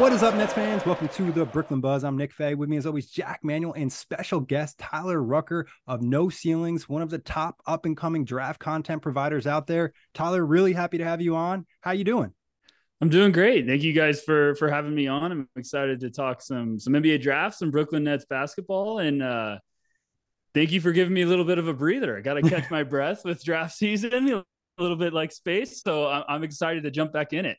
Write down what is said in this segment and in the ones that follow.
What is up, Nets fans? Welcome to the Brooklyn Buzz. I'm Nick Fay. With me, as always, Jac Manuell and special guest Tyler Rucker of No Ceilings, one of the top up and coming draft content providers out there. Tyler, really happy to have you on. How you doing? I'm doing great. Thank you guys for for having me on. I'm excited to talk some some NBA drafts, some Brooklyn Nets basketball, and uh, thank you for giving me a little bit of a breather. I got to catch my breath with draft season, a little bit like space. So I'm excited to jump back in it.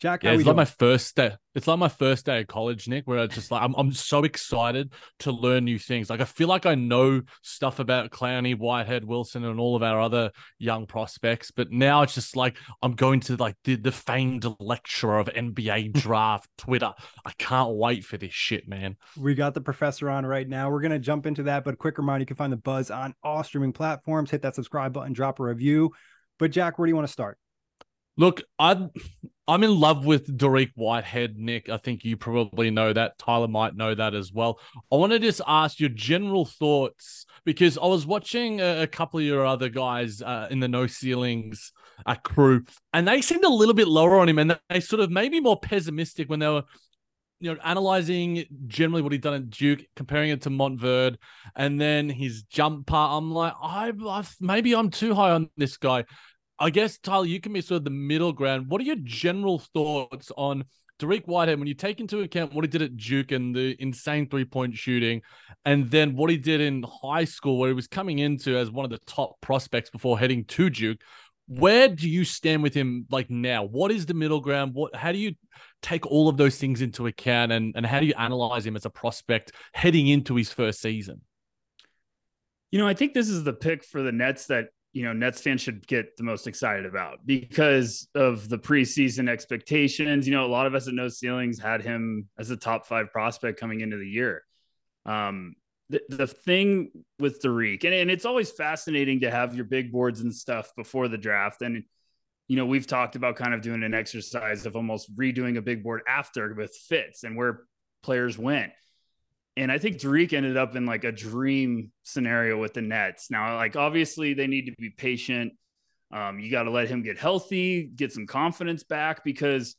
Jac, yeah, it's like my first day. It's like my first day of college, Nick, where I just like I'm I'm so excited to learn new things. Like I feel like I know stuff about Clowney, Whitehead, Wilson, and all of our other young prospects, but now it's just like I'm going to like the, the famed lecture of NBA draft Twitter. I can't wait for this shit, man. We got the professor on right now. We're gonna jump into that, but a quick reminder: you can find the buzz on all streaming platforms. Hit that subscribe button, drop a review. But Jac, where do you want to start? Look, I I'm in love with Dariq Whitehead, Nick. I think you probably know that. Tyler might know that as well. I want to just ask your general thoughts because I was watching a, couple of your other guys uh, in the No Ceilings uh, crew, and they seemed a little bit lower on him, and they sort of maybe more pessimistic when they were. You know, analyzing generally what he'd done at Duke, comparing it to Montverde, and then his jump part. I'm like, I, I maybe I'm too high on this guy. I guess Tyler, you can be sort of the middle ground. What are your general thoughts on Dariq Whitehead when you take into account what he did at Duke and the insane three point shooting, and then what he did in high school where he was coming into as one of the top prospects before heading to Duke? Where do you stand with him like now? What is the middle ground? What how do you take all of those things into account and, and how do you analyze him as a prospect heading into his first season? You know, I think this is the pick for the Nets that you know Nets fans should get the most excited about because of the preseason expectations. You know, a lot of us at No Ceilings had him as a top five prospect coming into the year. Um, the, the thing with Dariq, and, and it's always fascinating to have your big boards and stuff before the draft. And, you know, we've talked about kind of doing an exercise of almost redoing a big board after with fits and where players went. And I think Dariq ended up in like a dream scenario with the Nets. Now, like obviously they need to be patient. Um, you got to let him get healthy, get some confidence back because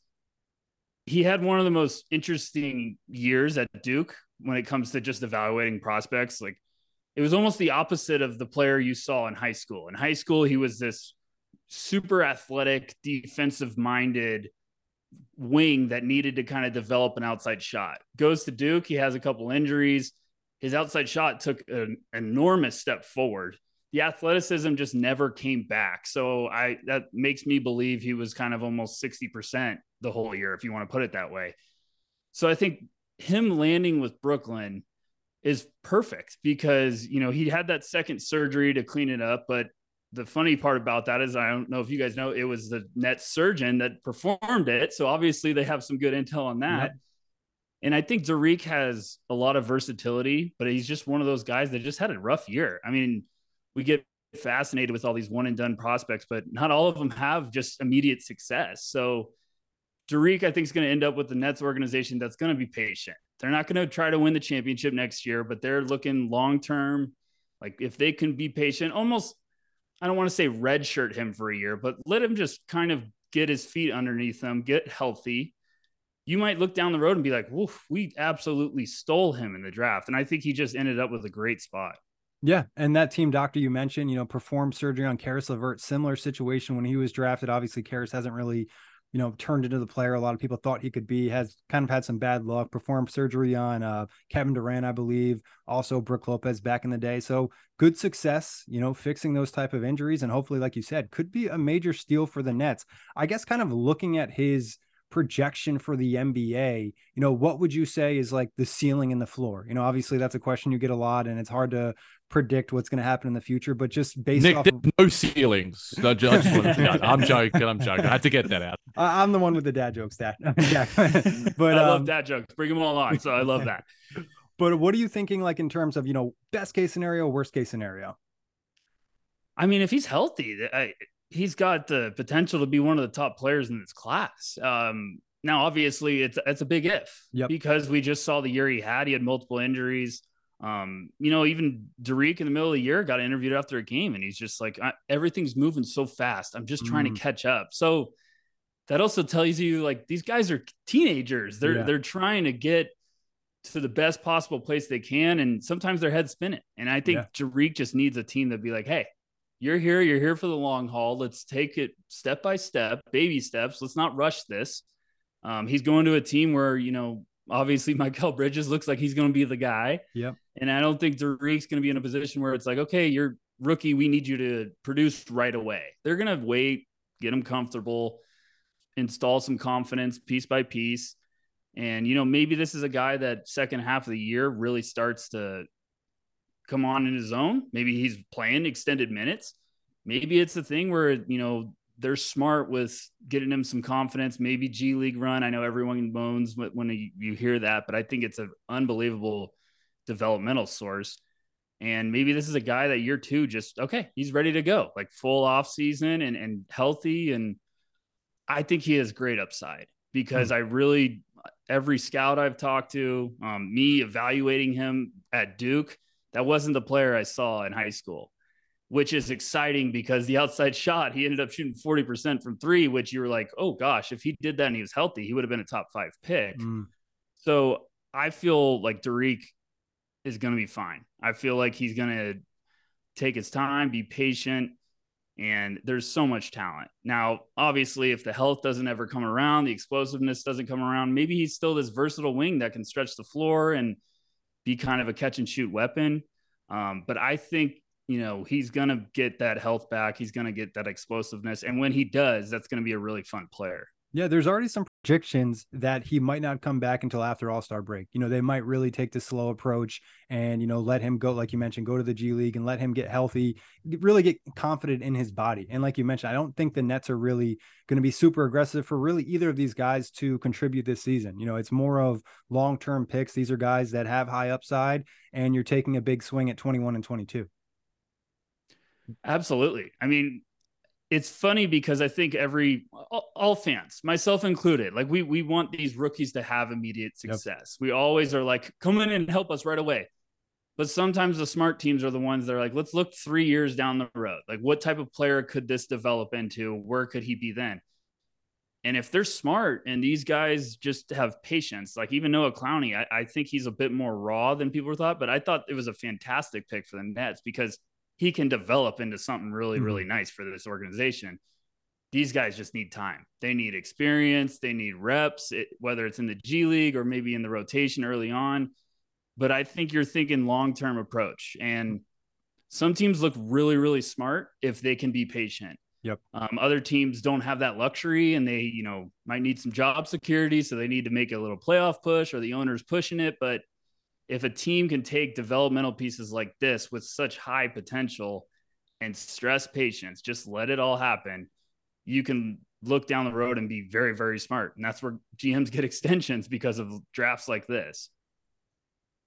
he had one of the most interesting years at Duke when it comes to just evaluating prospects. Like it was almost the opposite of the player you saw in high school. In high school, he was this super athletic, defensive minded wing that needed to kind of develop an outside shot. Goes to Duke, he has a couple injuries. His outside shot took an enormous step forward. The athleticism just never came back. So I that makes me believe he was kind of almost 60% the whole year if you want to put it that way. So I think him landing with Brooklyn is perfect because you know he had that second surgery to clean it up but the funny part about that is I don't know if you guys know it was the net surgeon that performed it. So obviously they have some good intel on that. Yep. And I think Dariq has a lot of versatility, but he's just one of those guys that just had a rough year. I mean, we get fascinated with all these one and done prospects, but not all of them have just immediate success. So Dariq, I think, is going to end up with the Nets organization that's going to be patient. They're not going to try to win the championship next year, but they're looking long term. Like if they can be patient, almost I don't want to say redshirt him for a year, but let him just kind of get his feet underneath him, get healthy. You might look down the road and be like, woof, we absolutely stole him in the draft. And I think he just ended up with a great spot. Yeah, and that team doctor you mentioned, you know, performed surgery on Caris LeVert. Similar situation when he was drafted. Obviously, Caris hasn't really, you know, turned into the player a lot of people thought he could be. Has kind of had some bad luck. Performed surgery on uh, Kevin Durant, I believe. Also, Brook Lopez back in the day. So good success, you know, fixing those type of injuries, and hopefully, like you said, could be a major steal for the Nets. I guess, kind of looking at his projection for the NBA, you know, what would you say is like the ceiling and the floor? You know, obviously that's a question you get a lot and it's hard to predict what's going to happen in the future, but just based Nick, off of... no ceilings. No, just, I'm joking. I'm joking. I had to get that out. I'm the one with the dad jokes, dad. yeah. but I love um, dad jokes. Bring them all on. So I love that. But what are you thinking like in terms of, you know, best case scenario, worst case scenario? I mean, if he's healthy, I, he's got the potential to be one of the top players in this class. Um, now, obviously, it's it's a big if yep. because we just saw the year he had. He had multiple injuries. Um, you know, even Dariq in the middle of the year got interviewed after a game, and he's just like, everything's moving so fast. I'm just trying mm. to catch up. So that also tells you like these guys are teenagers. They're yeah. they're trying to get to the best possible place they can, and sometimes their head's spinning. And I think yeah. Dariq just needs a team that be like, hey, you're here, you're here for the long haul. Let's take it step by step, baby steps. Let's not rush this. Um, he's going to a team where, you know, obviously Mikal Bridges looks like he's going to be the guy. Yep. And I don't think Dariq's going to be in a position where it's like, okay, you're rookie. We need you to produce right away. They're going to wait, get him comfortable, install some confidence piece by piece. And, you know, maybe this is a guy that second half of the year really starts to come on in his own. Maybe he's playing extended minutes. Maybe it's a thing where, you know, they're smart with getting him some confidence. Maybe G League run. I know everyone moans when you hear that, but I think it's an unbelievable developmental source. And maybe this is a guy that year two just okay, he's ready to go, like full off season and and healthy. And I think he has great upside because mm-hmm. I really every scout I've talked to, um, me evaluating him at Duke, that wasn't the player I saw in high school, which is exciting because the outside shot, he ended up shooting 40% from three, which you were like, oh gosh, if he did that and he was healthy, he would have been a top five pick. Mm. So I feel like Dariq is going to be fine. I feel like he's going to take his time, be patient, and there's so much talent. Now, obviously, if the health doesn't ever come around, the explosiveness doesn't come around, maybe he's still this versatile wing that can stretch the floor and be kind of a catch and shoot weapon. Um, but I think you know he's gonna get that health back. He's gonna get that explosiveness, and when he does, that's gonna be a really fun player. Yeah, there's already some predictions that he might not come back until after All Star break. You know, they might really take the slow approach and, you know, let him go, like you mentioned, go to the G League and let him get healthy, really get confident in his body. And like you mentioned, I don't think the Nets are really going to be super aggressive for really either of these guys to contribute this season. You know, it's more of long term picks. These are guys that have high upside, and you're taking a big swing at 21 and 22. Absolutely. I mean, it's funny because I think every all, all, fans, myself included, like we we want these rookies to have immediate success. Yep. We always are like, come in and help us right away. But sometimes the smart teams are the ones that are like, let's look three years down the road. Like, what type of player could this develop into? Where could he be then? And if they're smart and these guys just have patience, like even Noah Clowney, I, I think he's a bit more raw than people thought, but I thought it was a fantastic pick for the Nets because he can develop into something really, mm-hmm. really nice for this organization. These guys just need time. They need experience. They need reps, it, whether it's in the G League or maybe in the rotation early on. But I think you're thinking long term approach. And some teams look really, really smart if they can be patient. Yep. Um, other teams don't have that luxury and they, you know, might need some job security. So they need to make a little playoff push or the owner's pushing it. But if a team can take developmental pieces like this with such high potential and stress patience, just let it all happen, you can look down the road and be very, very smart. And that's where GMs get extensions because of drafts like this.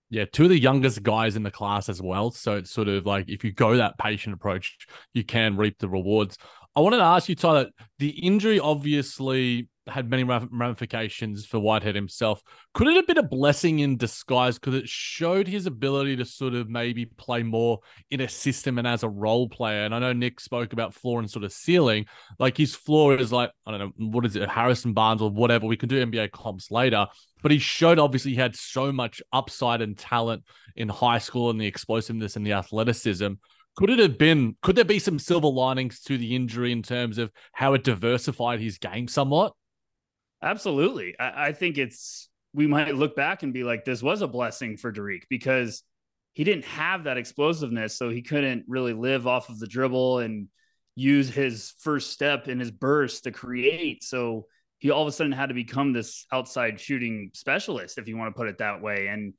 Yeah, two of the youngest guys in the class as well. So it's sort of like if you go that patient approach, you can reap the rewards. I wanted to ask you, Tyler, the injury obviously had many ramifications for Whitehead himself. Could it have been a blessing in disguise because it showed his ability to sort of maybe play more in a system and as a role player? And I know Nick spoke about floor and sort of ceiling. Like his floor is like, I don't know, what is it, Harrison Barnes or whatever. We can do NBA comps later. But he showed obviously he had so much upside and talent in high school and the explosiveness and the athleticism. Could it have been? Could there be some silver linings to the injury in terms of how it diversified his game somewhat? Absolutely. I, I think it's we might look back and be like, this was a blessing for Dariq because he didn't have that explosiveness, so he couldn't really live off of the dribble and use his first step in his burst to create. So he all of a sudden had to become this outside shooting specialist, if you want to put it that way. And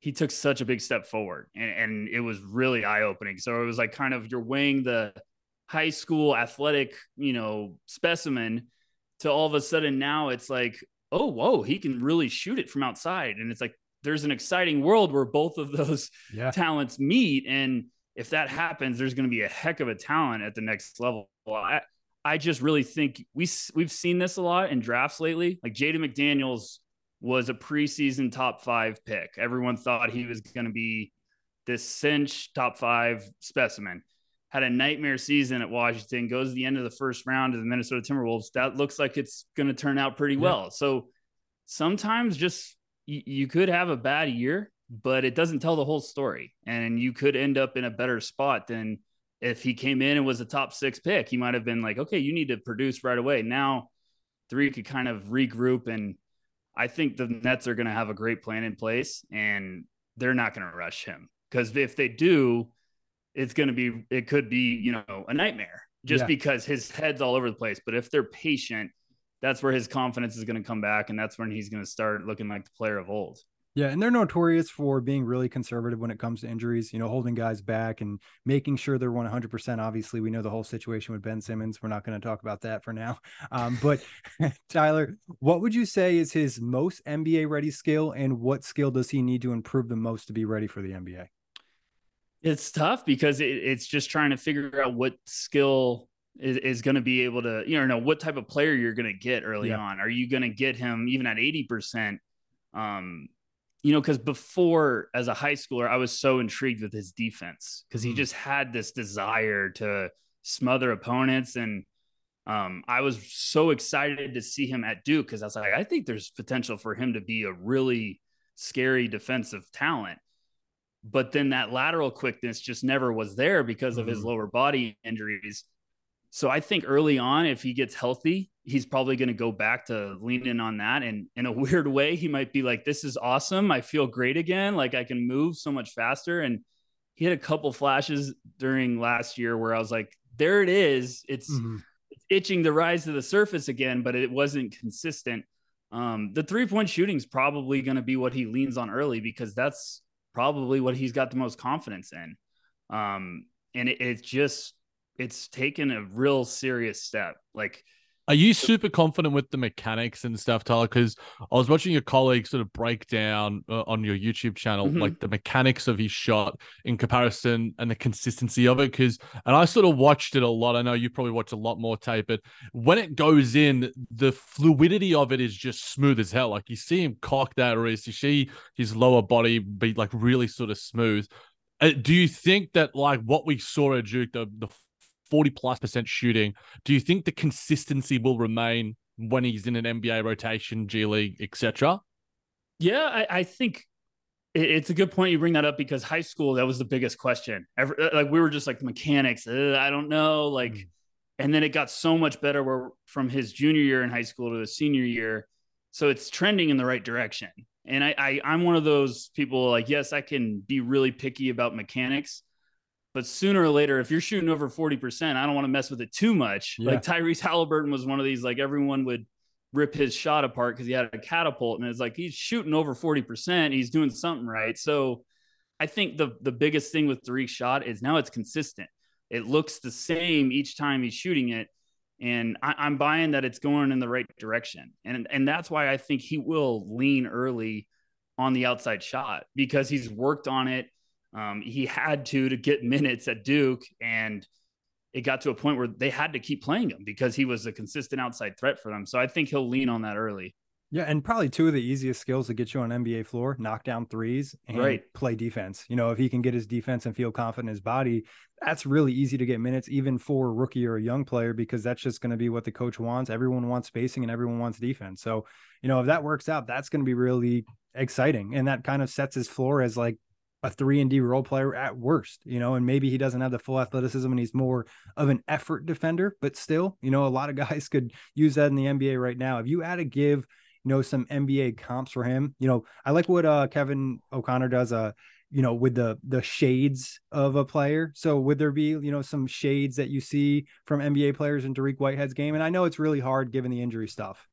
he took such a big step forward and, and it was really eye opening. So it was like kind of you're weighing the high school athletic, you know, specimen to all of a sudden now it's like, oh, whoa, he can really shoot it from outside. And it's like there's an exciting world where both of those yeah. talents meet. And if that happens, there's going to be a heck of a talent at the next level. I, I just really think we we've seen this a lot in drafts lately. Like Jaden McDaniels was a preseason top five pick. Everyone thought he was going to be this cinch top five specimen. Had a nightmare season at Washington, goes to the end of the first round to the Minnesota Timberwolves. That looks like it's going to turn out pretty yeah. well. So sometimes just you, you could have a bad year, but it doesn't tell the whole story. And you could end up in a better spot than if he came in and was a top six pick. He might have been like, okay, you need to produce right away. Now, three could kind of regroup and I think the Nets are going to have a great plan in place and they're not going to rush him because if they do, it's going to be, it could be, you know, a nightmare just yeah. because his head's all over the place. But if they're patient, that's where his confidence is going to come back. And that's when he's going to start looking like the player of old. Yeah, and they're notorious for being really conservative when it comes to injuries, you know, holding guys back and making sure they're 100%. Obviously, we know the whole situation with Ben Simmons. We're not going to talk about that for now. Um, but Tyler, what would you say is his most NBA ready skill and what skill does he need to improve the most to be ready for the NBA? It's tough because it, it's just trying to figure out what skill is, is going to be able to, you know, what type of player you're going to get early yeah. on. Are you going to get him even at 80%? Um, you know, because before as a high schooler, I was so intrigued with his defense because he mm. just had this desire to smother opponents. And um, I was so excited to see him at Duke because I was like, I think there's potential for him to be a really scary defensive talent. But then that lateral quickness just never was there because of mm. his mm-hmm. lower body injuries. So I think early on, if he gets healthy, he's probably going to go back to leaning on that. And in a weird way, he might be like, this is awesome. I feel great again. Like I can move so much faster. And he had a couple flashes during last year where I was like, there it is. It's, mm-hmm. it's itching to rise to the surface again, but it wasn't consistent. Um, the three point shooting is probably going to be what he leans on early because that's probably what he's got the most confidence in. Um, and it, it's just, it's taken a real serious step. Like, are you super confident with the mechanics and stuff, Tyler? Because I was watching your colleague sort of break down uh, on your YouTube channel, mm-hmm. like the mechanics of his shot in comparison and the consistency of it. Because, and I sort of watched it a lot. I know you probably watch a lot more tape, but when it goes in, the fluidity of it is just smooth as hell. Like you see him cock that wrist, you see his lower body be like really sort of smooth. Uh, do you think that like what we saw at Duke, the the 40 plus percent shooting. Do you think the consistency will remain when he's in an NBA rotation, G League, etc.? Yeah, I, I think it's a good point you bring that up because high school that was the biggest question. Every, uh, like we were just like mechanics. I don't know, like, mm. and then it got so much better where from his junior year in high school to the senior year. So it's trending in the right direction. And I, I I'm one of those people like yes, I can be really picky about mechanics, but sooner or later, if you're shooting over 40%, I don't want to mess with it too much. Yeah. Like Tyrese Halliburton was one of these, like everyone would rip his shot apart because he had a catapult. And it's like he's shooting over 40%. He's doing something right. So I think the the biggest thing with Dariq's shot is now it's consistent. It looks the same each time he's shooting it. And I, I'm buying that it's going in the right direction. And and that's why I think he will lean early on the outside shot because he's worked on it um, he had to to get minutes at Duke, and it got to a point where they had to keep playing him because he was a consistent outside threat for them. So I think he'll lean on that early. Yeah, and probably two of the easiest skills to get you on NBA floor: knock down threes and right. play defense. You know, if he can get his defense and feel confident in his body, that's really easy to get minutes, even for a rookie or a young player, because that's just going to be what the coach wants. Everyone wants spacing and everyone wants defense. So, you know, if that works out, that's going to be really exciting, and that kind of sets his floor as like a three and D role player at worst, you know, and maybe he doesn't have the full athleticism and he's more of an effort defender, but still, you know, a lot of guys could use that in the NBA right now. If you had to give you know some NBA comps for him. You know, I like what uh Kevin O'Connor does uh you know with the the shades of a player. So would there be, you know, some shades that you see from NBA players in Dariq Whitehead's game? And I know it's really hard given the injury stuff.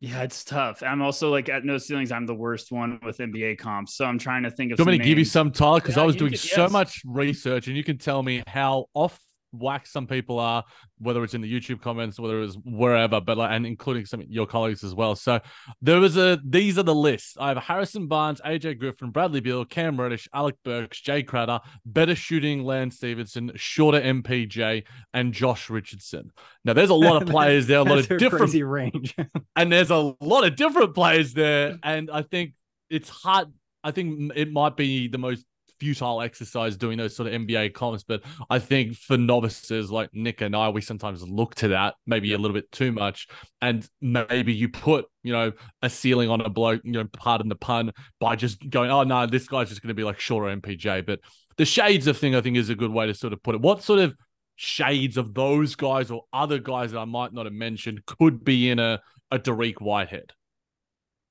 Yeah, it's tough. I'm also like at no ceilings. I'm the worst one with NBA comps, so I'm trying to think of. Do you want me to give you some, Tyler? Because Yeah, I was doing could- so yes. much research, and you can tell me how off whack some people are, whether it's in the YouTube comments, whether it's wherever, but like, and including some of your colleagues as well. So there was a. These are the lists. I have Harrison Barnes, AJ Griffin, Bradley Beal, Cam Reddish, Alec Burks, Jae Crowder, better shooting Lance Stephenson, shorter MPJ, and Josh Richardson. Now there's a lot of players there, a lot of different crazy range. and there's a lot of different players there and i think it's hard i think it might be the most futile exercise doing those sort of nba comps but i think for novices like nick and i we sometimes look to that maybe a little bit too much and maybe you put you know a ceiling on a bloke you know pardon the pun by just going oh no this guy's just going to be like shorter mpj but the shades of thing i think is a good way to sort of put it what sort of shades of those guys or other guys that i might not have mentioned could be in a a Dariq Whitehead.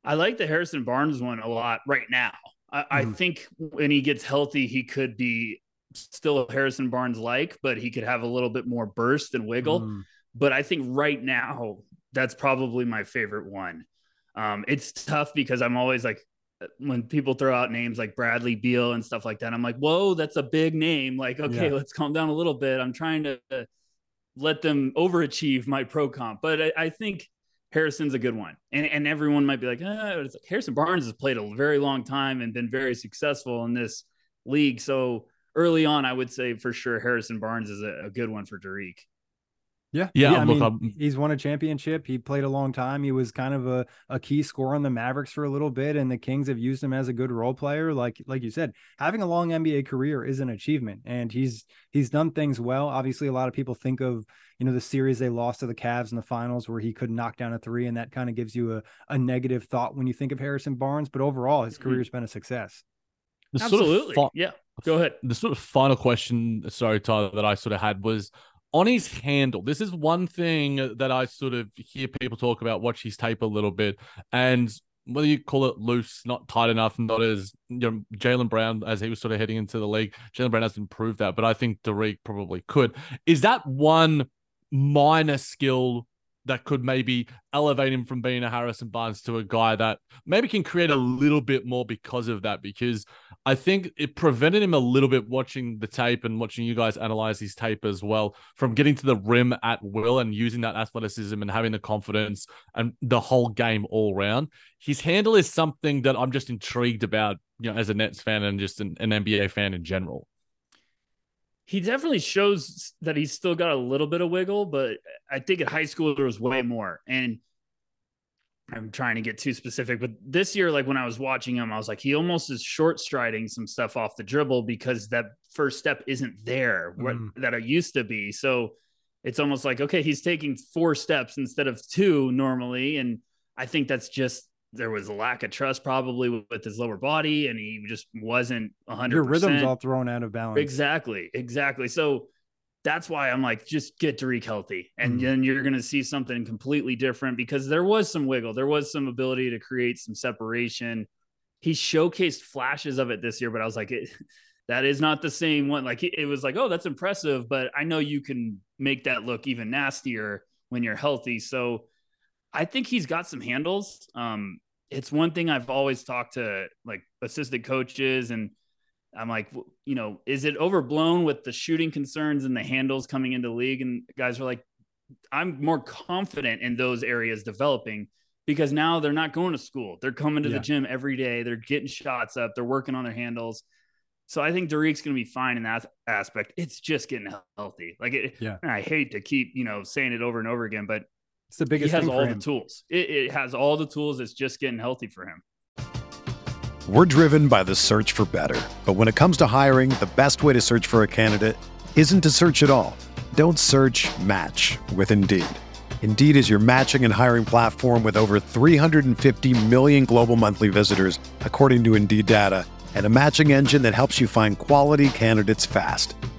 I like the Harrison Barnes one a lot right now. I, I Mhm. think when he gets healthy, he could be still a Harrison Barnes like, but he could have a little bit more burst and wiggle. Mm. But I think right now, that's probably my favorite one. Um, it's tough because I'm always like, when people throw out names like Bradley Beal and stuff like that, I'm like, whoa, that's a big name. Like, okay, Yeah. let's calm down a little bit. I'm trying to let them overachieve my pro comp, but I, I think Harrison's a good one. And and everyone might be like, ah, like Harrison Barnes has played a very long time and been very successful in this league. So early on, I would say for sure Harrison Barnes is a, a good one for Dariq. Yeah, Yeah, I look, mean, I'm- he's won a championship. He played a long time. He was kind of a, a key scorer on the Mavericks for a little bit, and the Kings have used him as a good role player. Like like you said, having a long NBA career is an achievement, and he's he's done things well. Obviously, a lot of people think of you know the series they lost to the Cavs in the finals where he could knock down a three, and that kind of gives you a, a negative thought when you think of Harrison Barnes. But overall, his Mhm. career's been a success. The sort of Absolutely. yeah. Go ahead. the sort of final question, sorry, Tyler, that I sort of had was on his handle. This is one thing that I sort of hear people talk about, watch his tape a little bit, and whether you call it loose, not tight enough, not as you know, Jaylen Brown as he was sort of heading into the league. Jaylen Brown hasn't improved that, but I think Dariq probably could. Is that one minor skill that could maybe elevate him from being a Harrison Barnes to a guy that maybe can create a little bit more because of that? Because I think it prevented him a little bit watching the tape and watching you guys analyze his tape as well from getting to the rim at will and using that athleticism and having the confidence and the whole game all round. His handle is something that I'm just intrigued about, you know, as a Nets fan and just an, an NBA fan in general. He definitely shows that he's still got a little bit of wiggle, but I think at high school there was way more. And I'm trying to get too specific, but this year, like when I was watching him, I was like, he almost is short striding some stuff off the dribble because that first step isn't there what, Mm. that it used to be. So it's almost like, okay, he's taking four steps instead of two normally. And I think that's just there was a lack of trust probably with, his lower body, and he just wasn't 100%. Your rhythm's all thrown out of balance. Exactly, exactly. So that's why I'm like, just get Dariq healthy, and Mhm. then you're going to see something completely different because there was some wiggle, there was some ability to create some separation. He showcased flashes of it this year, but I was like, it, that is not the same one. Like it was like, oh, that's impressive, but I know you can make that look even nastier when you're healthy. So I think he's got some handles. Um, it's one thing I've always talked to like assistant coaches and I'm like, you know, is it overblown with the shooting concerns and the handles coming into the league? And guys are like, I'm more confident in those areas developing because now they're not going to school. They're coming to Yeah. the gym every day. They're getting shots up. They're working on their handles. So I think Dariq's going to be fine in that aspect. It's just getting healthy. Like it, yeah. I hate to keep you know saying it over and over again, but it's the biggest. He has all the tools. It, it has all the tools. It's just getting healthy for him. We're driven by the search for better, but when it comes to hiring, the best way to search for a candidate isn't to search at all. Don't search. Match with Indeed. Indeed is your matching and hiring platform with over 350 million global monthly visitors, according to Indeed data and a matching engine that helps you find quality candidates fast.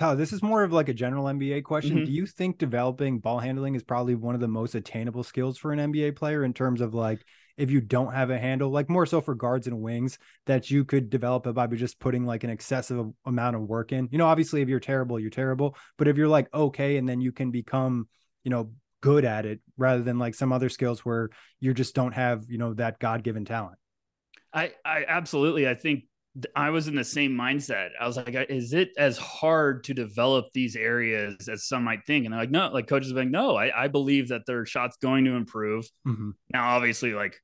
Tyler, this is more of like a general NBA question. Mm-hmm. Do you think developing ball handling is probably one of the most attainable skills for an NBA player in terms of like if you don't have a handle, like more so for guards and wings, that you could develop it by just putting like an excessive amount of work in? You know, obviously, if you're terrible, you're terrible. But if you're like okay, and then you can become, you know, good at it rather than like some other skills where you just don't have, you know, that God given talent. I, I absolutely. I think I was in the same mindset. I was like, is it as hard to develop these areas as some might think? And they're like, no, like coaches are like, no, I, I believe that their shot's going to improve. Mm-hmm. Now, obviously, like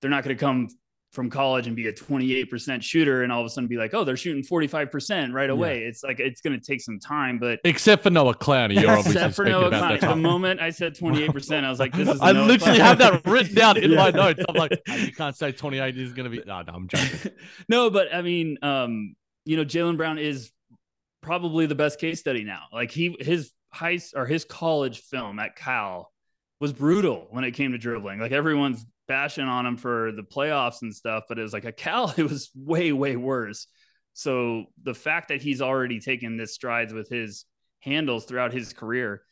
they're not going to come from college and be a 28% shooter and all of a sudden be like, oh, they're shooting 45% right away. Yeah. It's like it's going to take some time, but except for Noah Clowney, you're obviously except for Noah Clowney. The moment I said 28%, I was like, this is. I Noah literally Clowney. have that written down in my notes. I'm like, oh, you can't say 28 is going to be. No, no, I'm joking. no, but I mean, um, you know, Jaylen Brown is probably the best case study now. Like he, his high or his college film at Cal was brutal when it came to dribbling. Like everyone's bashing on him for the playoffs and stuff, but it was like a Cal, it was way, way worse. So the fact that he's already taken this strides with his handles throughout his career,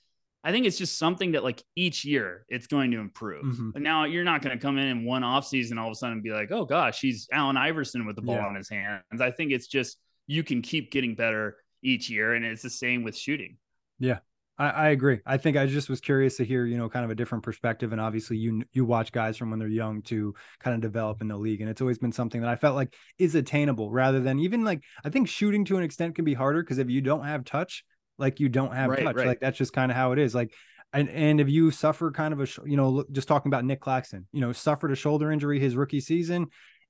I think it's just something that like each year it's going to improve. Mm-hmm. But now you're not going to come in in one off season all of a sudden and be like, oh gosh, he's Allen Iverson with the ball yeah. in his hands. I think it's just you can keep getting better each year, and it's the same with shooting. Yeah, I, I, agree. I think I just was curious to hear, you know, kind of a different perspective. And obviously, you you watch guys from when they're young to kind of develop in the league, and it's always been something that I felt like is attainable rather than even like I think shooting to an extent can be harder because if you don't have touch, like you don't have right, touch, right. like that's just kind of how it is. Like, and and if you suffer kind of a, you know, just talking about Nic Claxton, you know, suffered a shoulder injury his rookie season,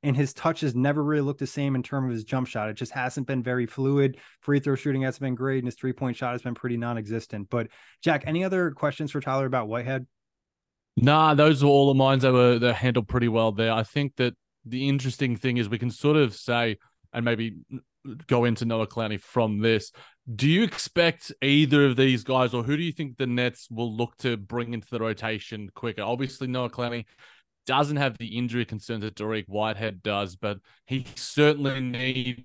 and his touch has never really looked the same in terms of his jump shot. It just hasn't been very fluid. Free throw shooting hasn't been great, and his three point shot has been pretty non existent. But Jac, any other questions for Tyler about Whitehead? Nah, those are all the mines that were handled pretty well there. I think that the interesting thing is we can sort of say and maybe go into Noah Clowney from this. Do you expect either of these guys, or who do you think the Nets will look to bring into the rotation quicker? Obviously, Noah Clowney doesn't have the injury concerns that Dariq Whitehead does, but he certainly needs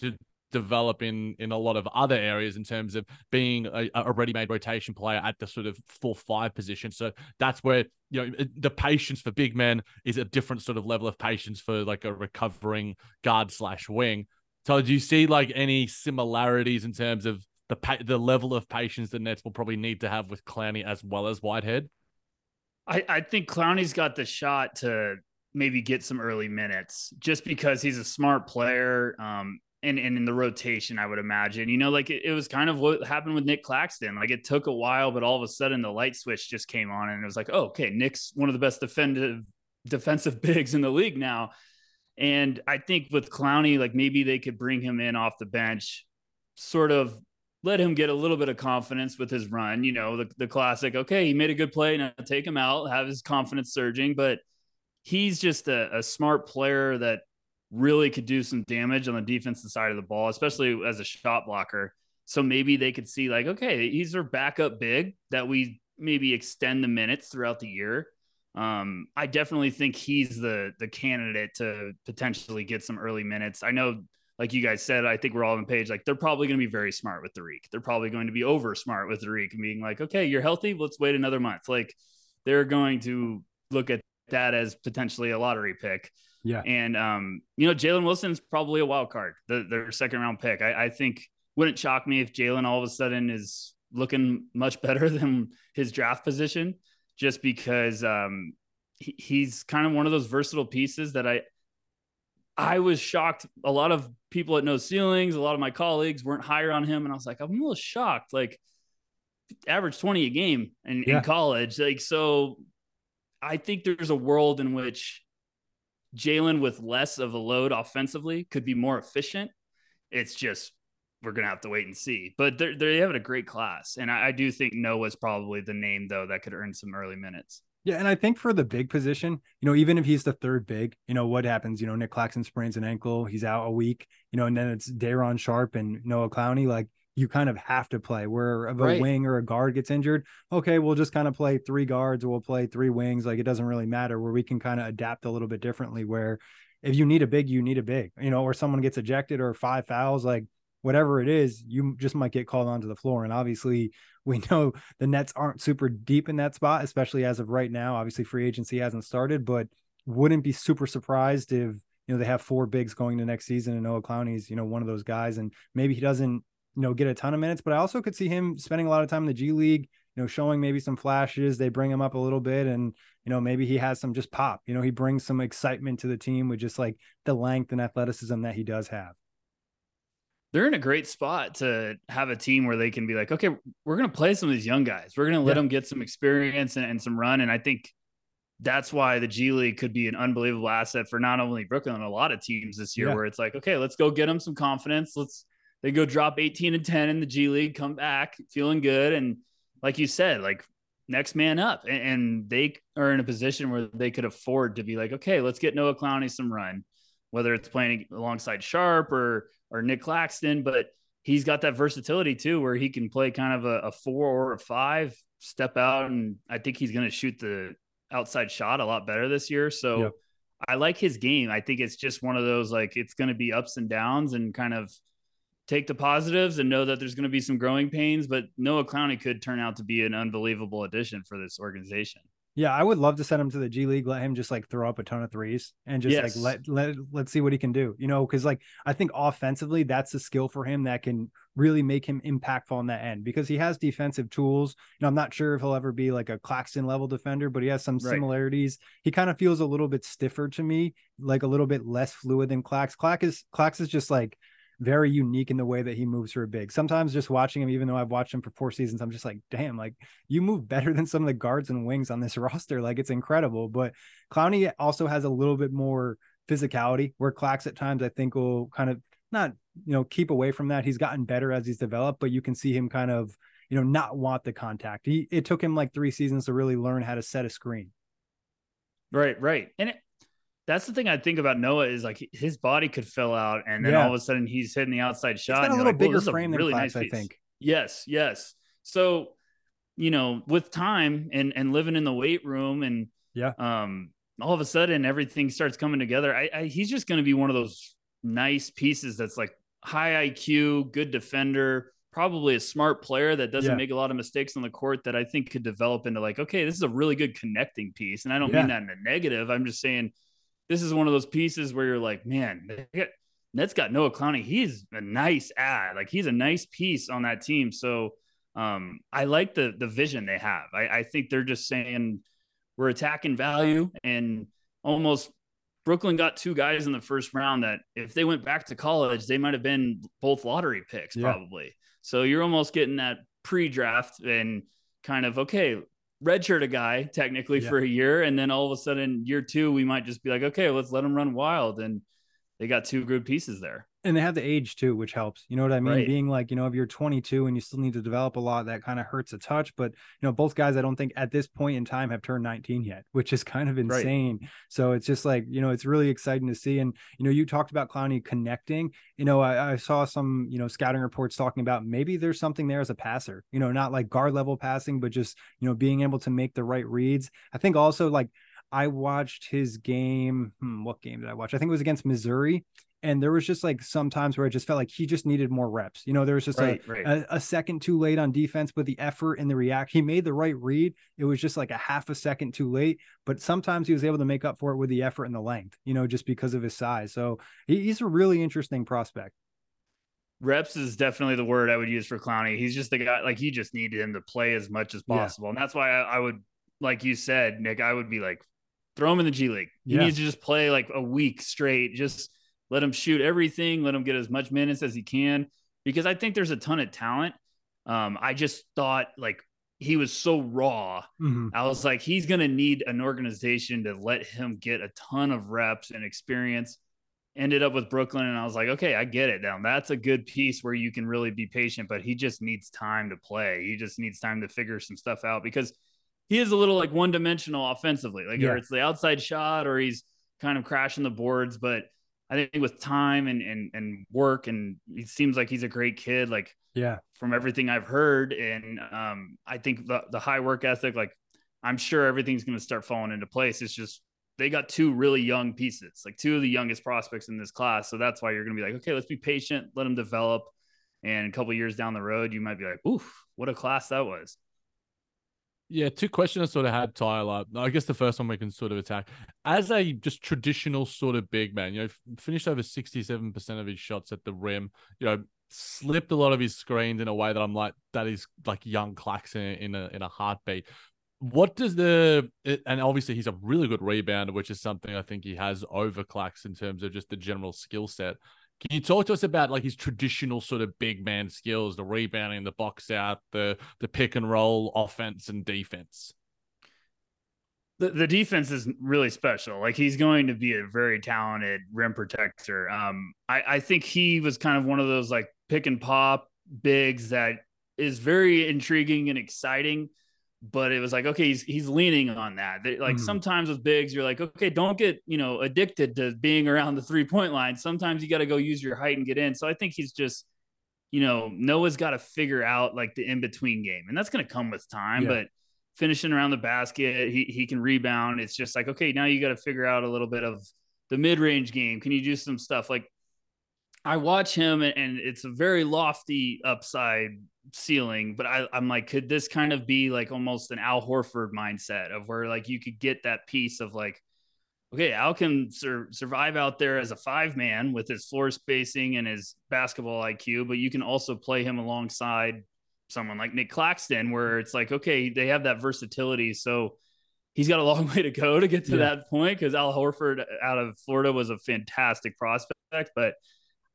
to develop in in a lot of other areas in terms of being a, a ready-made rotation player at the sort of four five position. So that's where you know the patience for big men is a different sort of level of patience for like a recovering guard slash wing. So do you see like any similarities in terms of the the level of patience the Nets will probably need to have with Clowney as well as Whitehead? I, I think Clowney's got the shot to maybe get some early minutes just because he's a smart player. Um, and, and in the rotation, I would imagine, you know, like it, it, was kind of what happened with Nic Claxton. Like it took a while, but all of a sudden the light switch just came on and it was like, oh, okay, Nic's one of the best defensive defensive bigs in the league now. And I think with Clowney, like maybe they could bring him in off the bench, sort of let him get a little bit of confidence with his run. You know, the, the classic, okay, he made a good play, now take him out, have his confidence surging. But he's just a, a smart player that really could do some damage on the defensive side of the ball, especially as a shot blocker. So maybe they could see, like, okay, he's our backup big that we maybe extend the minutes throughout the year. Um, I definitely think he's the the candidate to potentially get some early minutes. I know like you guys said, I think we're all on page. Like they're probably going to be very smart with Dariq. They're probably going to be over smart with Dariq and being like, okay, you're healthy. Let's wait another month. Like they're going to look at that as potentially a lottery pick. Yeah. And, um, you know, Jalen Wilson's probably a wild card, the, their second round pick. I, I think wouldn't shock me if Jalen all of a sudden is looking much better than his draft position just because, um, he, he's kind of one of those versatile pieces that I, I was shocked. A lot of people at No Ceilings, a lot of my colleagues weren't higher on him, and I was like, I'm a little shocked. Like, average 20 a game in, yeah. in college. Like, so I think there's a world in which Jalen, with less of a load offensively, could be more efficient. It's just we're gonna have to wait and see. But they're they have a great class, and I, I do think Noah's probably the name though that could earn some early minutes. Yeah, and I think for the big position, you know, even if he's the third big, you know, what happens? You know, Nic Claxton sprains an ankle, he's out a week, you know, and then it's Day'Ron Sharpe and Noah Clowney. Like you kind of have to play. Where if a right. wing or a guard gets injured, okay, we'll just kind of play three guards or we'll play three wings. Like it doesn't really matter. Where we can kind of adapt a little bit differently. Where if you need a big, you need a big, you know, or someone gets ejected or five fouls, like whatever it is, you just might get called onto the floor. And obviously, we know the Nets aren't super deep in that spot, especially as of right now. Obviously, free agency hasn't started, but wouldn't be super surprised if you know they have four bigs going to next season and Noah Clowney's you know one of those guys, and maybe he doesn't you know get a ton of minutes, but I also could see him spending a lot of time in the G League. You know, showing maybe some flashes. They bring him up a little bit, and you know maybe he has some just pop. You know, he brings some excitement to the team with just like the length and athleticism that he does have they're in a great spot to have a team where they can be like, okay, we're going to play some of these young guys. We're going to let yeah. them get some experience and, and, some run. And I think that's why the G League could be an unbelievable asset for not only Brooklyn, a lot of teams this year, yeah. where it's like, okay, let's go get them some confidence. Let's they go drop 18 and 10 in the G League, come back feeling good. And like you said, like next man up. And, and they are in a position where they could afford to be like, okay, let's get Noah Clowney some run, whether it's playing alongside Sharpe or or Nic Claxton, but he's got that versatility too, where he can play kind of a, a four or a five, step out, and I think he's going to shoot the outside shot a lot better this year. So. I like his game. I think it's just one of those like it's going to be ups and downs, and kind of take the positives and know that there's going to be some growing pains. But Noah Clowney could turn out to be an unbelievable addition for this organization. Yeah, I would love to send him to the G League, let him just like throw up a ton of threes and just yes. like let let let's see what he can do. You know, because like I think offensively, that's a skill for him that can really make him impactful on that end because he has defensive tools. You know, I'm not sure if he'll ever be like a Claxton level defender, but he has some right. similarities. He kind of feels a little bit stiffer to me, like a little bit less fluid than Clax. Clax is Clax is just like very unique in the way that he moves for a big. Sometimes just watching him, even though I've watched him for four seasons, I'm just like, damn, like you move better than some of the guards and wings on this roster. Like it's incredible. But Clowney also has a little bit more physicality where Clax at times I think will kind of not, you know, keep away from that. He's gotten better as he's developed, but you can see him kind of, you know, not want the contact. He it took him like three seasons to really learn how to set a screen. Right, right. And it, that's the thing I think about Noah is like his body could fill out, and then yeah. all of a sudden he's hitting the outside shot. a little like, bigger frame than really nice I think. Yes, yes. So, you know, with time and and living in the weight room, and yeah, um, all of a sudden everything starts coming together. I, I he's just going to be one of those nice pieces that's like high IQ, good defender, probably a smart player that doesn't Yeah. make a lot of mistakes on the court that I think could develop into like, okay, this is a really good connecting piece. And I don't Yeah. mean that in a negative. I'm just saying this is one of those pieces where you're like, man, Nets got Noah Clowney. He's a nice ad. Like he's a nice piece on that team. So um, I like the the vision they have. I, I think they're just saying we're attacking value and almost Brooklyn got two guys in the first round that if they went back to college, they might have been both lottery picks Yeah. probably. So you're almost getting that pre-draft and kind of okay, redshirt a guy technically Yeah. for a year, and then all of a sudden year two we might just be like, okay, let's let them run wild, and they got two good pieces there. And they have the age too, which helps. You know what I mean? Right. Being like, you know, if you're 22 and you still need to develop a lot, that kind of hurts a touch. But you know, both guys, I don't think at this point in time have turned 19 yet, which is kind of Right. insane. So it's just like, you know, it's really exciting to see. And you know, you talked about Clowney connecting. You know, I, I saw some, you know, scouting reports talking about maybe there's something there as a passer. You know, not like guard level passing, but just you know, being able to make the right reads. I think also like. I watched his game. Hmm, what game did I watch? I think it was against Missouri and there was just like some times where I just felt like he just needed more reps. You know, there was just Right, right. a, a, a second too late on defense, but the effort and the react, he made the right read. It was just like a half a second too late, but sometimes he was able to make up for it with the effort and the length, you know, just because of his size. So he, he's a really interesting prospect. reps is definitely the word I would use for Clowney. He's just the guy, like, you just needed him to play as much as Yeah. possible. And that's why I, I would, like you said, Nick, I would be like, throw him in the G League. He Yeah. needs to just play like a week straight. Just let him shoot everything, let him get as much minutes as he can, because I think there's a ton of talent. Um, I just thought like he was so raw. Mhm. I was like, he's going to need an organization to let him get a ton of reps and experience. Ended up with Brooklyn, and I was like, okay, I get it now. That's a good piece where you can really be patient, but he just needs time to play. He just needs time to figure some stuff out because he is a little like one dimensional offensively, like Yeah. or it's the outside shot or he's kind of crashing the boards. But I think with time and and and work, and he seems like he's a great kid. Like Yeah. from everything I've heard. And um, I think the, the high work ethic, like I'm sure everything's going to start falling into place. It's just they got two really young pieces, like two of the youngest prospects in this class. So that's why you're going to be like, okay, let's be patient, let them develop. And a couple years down the road, you might be like, oof, what a class that was. Yeah, two questions I sort of had, Tyler. I guess the first one we can sort of attack. As a just traditional sort of big man, you know, finished over 67% of his shots at the rim, you know, slipped a lot of his screens in a way that I'm like, that is like young Claxton in a in a heartbeat. What does the and obviously he's a really good rebounder, which is something I think he has over Clax in terms of just the general skill set. Can you talk to us about like his traditional sort of big man skills, the rebounding, the box out, the the pick and roll offense and defense? the, the defense is really special. Like he's going to be a very talented rim protector. Um, I, I think he was kind of one of those like pick and pop bigs that is very intriguing and exciting. But it was like, okay, he's he's leaning on that. They- Like Mhm. sometimes with bigs, you're like, okay, don't get you know addicted to being around the three point line. Sometimes you got to go use your height and get in. So I think he's just, you know, Noah's got to figure out like the in between game, and that's going to come with time. Yeah. But finishing around the basket. He he can rebound. It's just like okay, now you got to figure out a little bit of the mid range game. Can you do some stuff like? I watch him and, it's a very lofty upside ceiling, but I, I'm like, could this kind of be like almost an Al Horford mindset of where like you could get that piece of like, okay, Al can sur- survive out there as a five man with his floor spacing and his basketball IQ, but you can also play him alongside someone like Nic Claxton, where it's like, okay, they have that versatility. So he's got a long way to go to get to Yeah. that point because Al Horford out of Florida was a fantastic prospect, but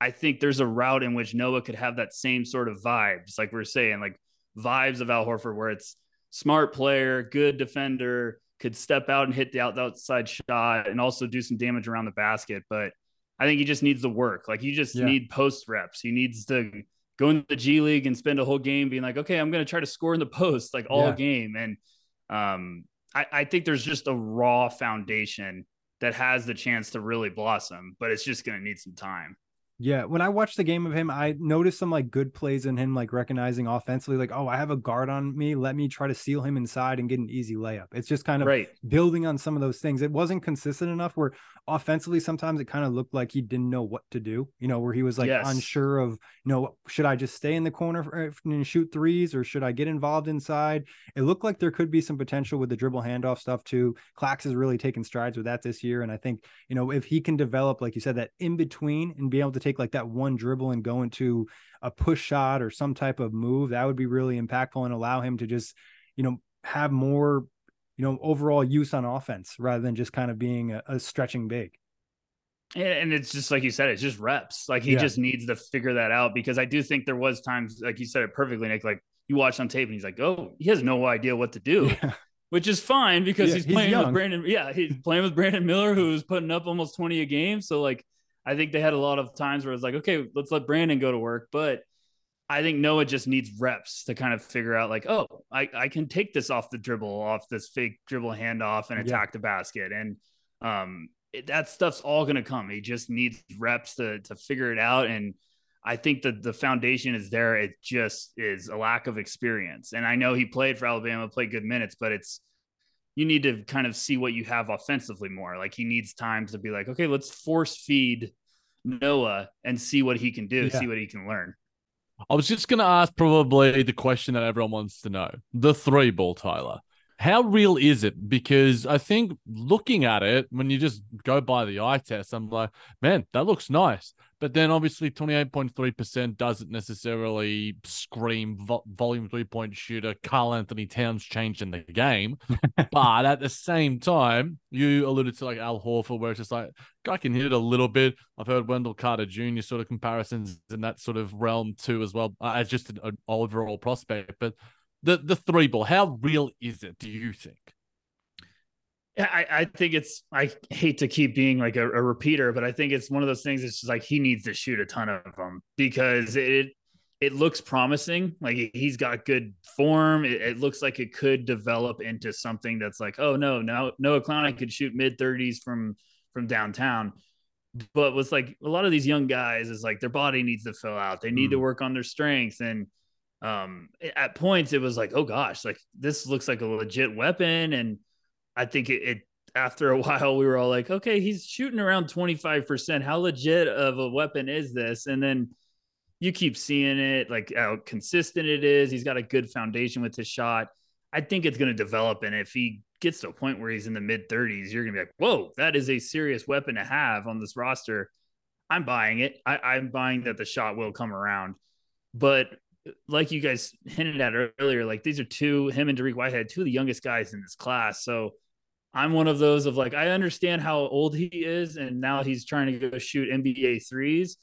I think there's a route in which Noah could have that same sort of vibes, like we're saying, like vibes of Al Horford, where it's smart player, good defender, could step out and hit the outside shot and also do some damage around the basket. But I think he just needs the work. Like you just Yeah. need post reps. He needs to go in the G League and spend a whole game being like, okay, I'm going to try to score in the post like all Yeah. game. And um, I, I think there's just a raw foundation that has the chance to really blossom, but it's just going to need some time. Yeah, when I watched the game of him, I noticed some like good plays in him, like recognizing offensively, like, oh, I have a guard on me. Let me try to seal him inside and get an easy layup. It's just kind of right. building on some of those things. It wasn't consistent enough where offensively sometimes it kind of looked like he didn't know what to do, you know, where he was like Yes. unsure of, you know, should I just stay in the corner and shoot threes or should I get involved inside? It looked like there could be some potential with the dribble handoff stuff too. Clax has really taken strides with that this year. And I think, you know, if he can develop, like you said, that in between and be able to take like that one dribble and go into a push shot or some type of move, that would be really impactful and allow him to just, you know, have more, you know, overall use on offense rather than just kind of being a, a stretching big. And- it's just like you said, it's just reps. Like he Yeah. just needs to figure that out because I do think there was times, like you said it perfectly, Nick. Like you watch on tape and he's like, "Oh, he has no idea what to do," Yeah. which is fine because Yeah, he's he's playing young. with Brandon. Yeah, he's playing with Brandon Miller, who's putting up almost twenty a game. So like, I think they had a lot of times where it's like, okay, let's let Brandon go to work, but. I think Noah just needs reps to kind of figure out, like, oh, I, I can take this off the dribble, off this fake dribble handoff and Yeah. attack the basket. And um, it, that stuff's all going to come. He just needs reps to to figure it out. And I think that the foundation is there. It just is a lack of experience. And I know he played for Alabama, played good minutes, but it's you need to kind of see what you have offensively more. Like he needs times to be like, okay, let's force feed Noah and see what he can do, Yeah. see what he can learn. I was just going to ask probably the question that everyone wants to know the three ball, Tyler. How real is it? Because I think looking at it, when you just go by the eye test, I'm like, man, that looks nice. But then obviously 28.3% doesn't necessarily scream vo- volume three point shooter, Karl-Anthony Towns changed in the game. but at the same time, you alluded to like Al Horford, where it's just like, guy can hit it a little bit. I've heard Wendell Carter Jr. sort of comparisons in that sort of realm too, as well, uh, as just an, an overall prospect. But the the three ball, how real is it? Do you think? Yeah, I, I think it's I hate to keep being like a, a repeater, but I think it's one of those things. It's just like he needs to shoot a ton of them because it it looks promising. Like he- he's got good form. It, it looks like it could develop into something that's like, oh no, now Noah Clowney could shoot mid thirties from from downtown. But with like a lot of these young guys, is like their body needs to fill out. They need to Mm. work on their strength and um at points it was like oh gosh like this looks like a legit weapon and I think it, it after a while we were all like, okay, he's shooting around 25%. How legit of a weapon is this? And then you keep seeing it, like how consistent it is. He's got a good foundation with his shot. I think it's going to develop. And if he gets to a point where he's in the mid 30s, you're going to be like, whoa, that is a serious weapon to have on this roster. I'm buying it. I, I'm buying that the shot will come around. But like you guys hinted at earlier, like these are two, him and Dariq Whitehead, two of the youngest guys in this class. So I'm one of those of like, I understand how old he is, and now he's trying to go shoot NBA threes.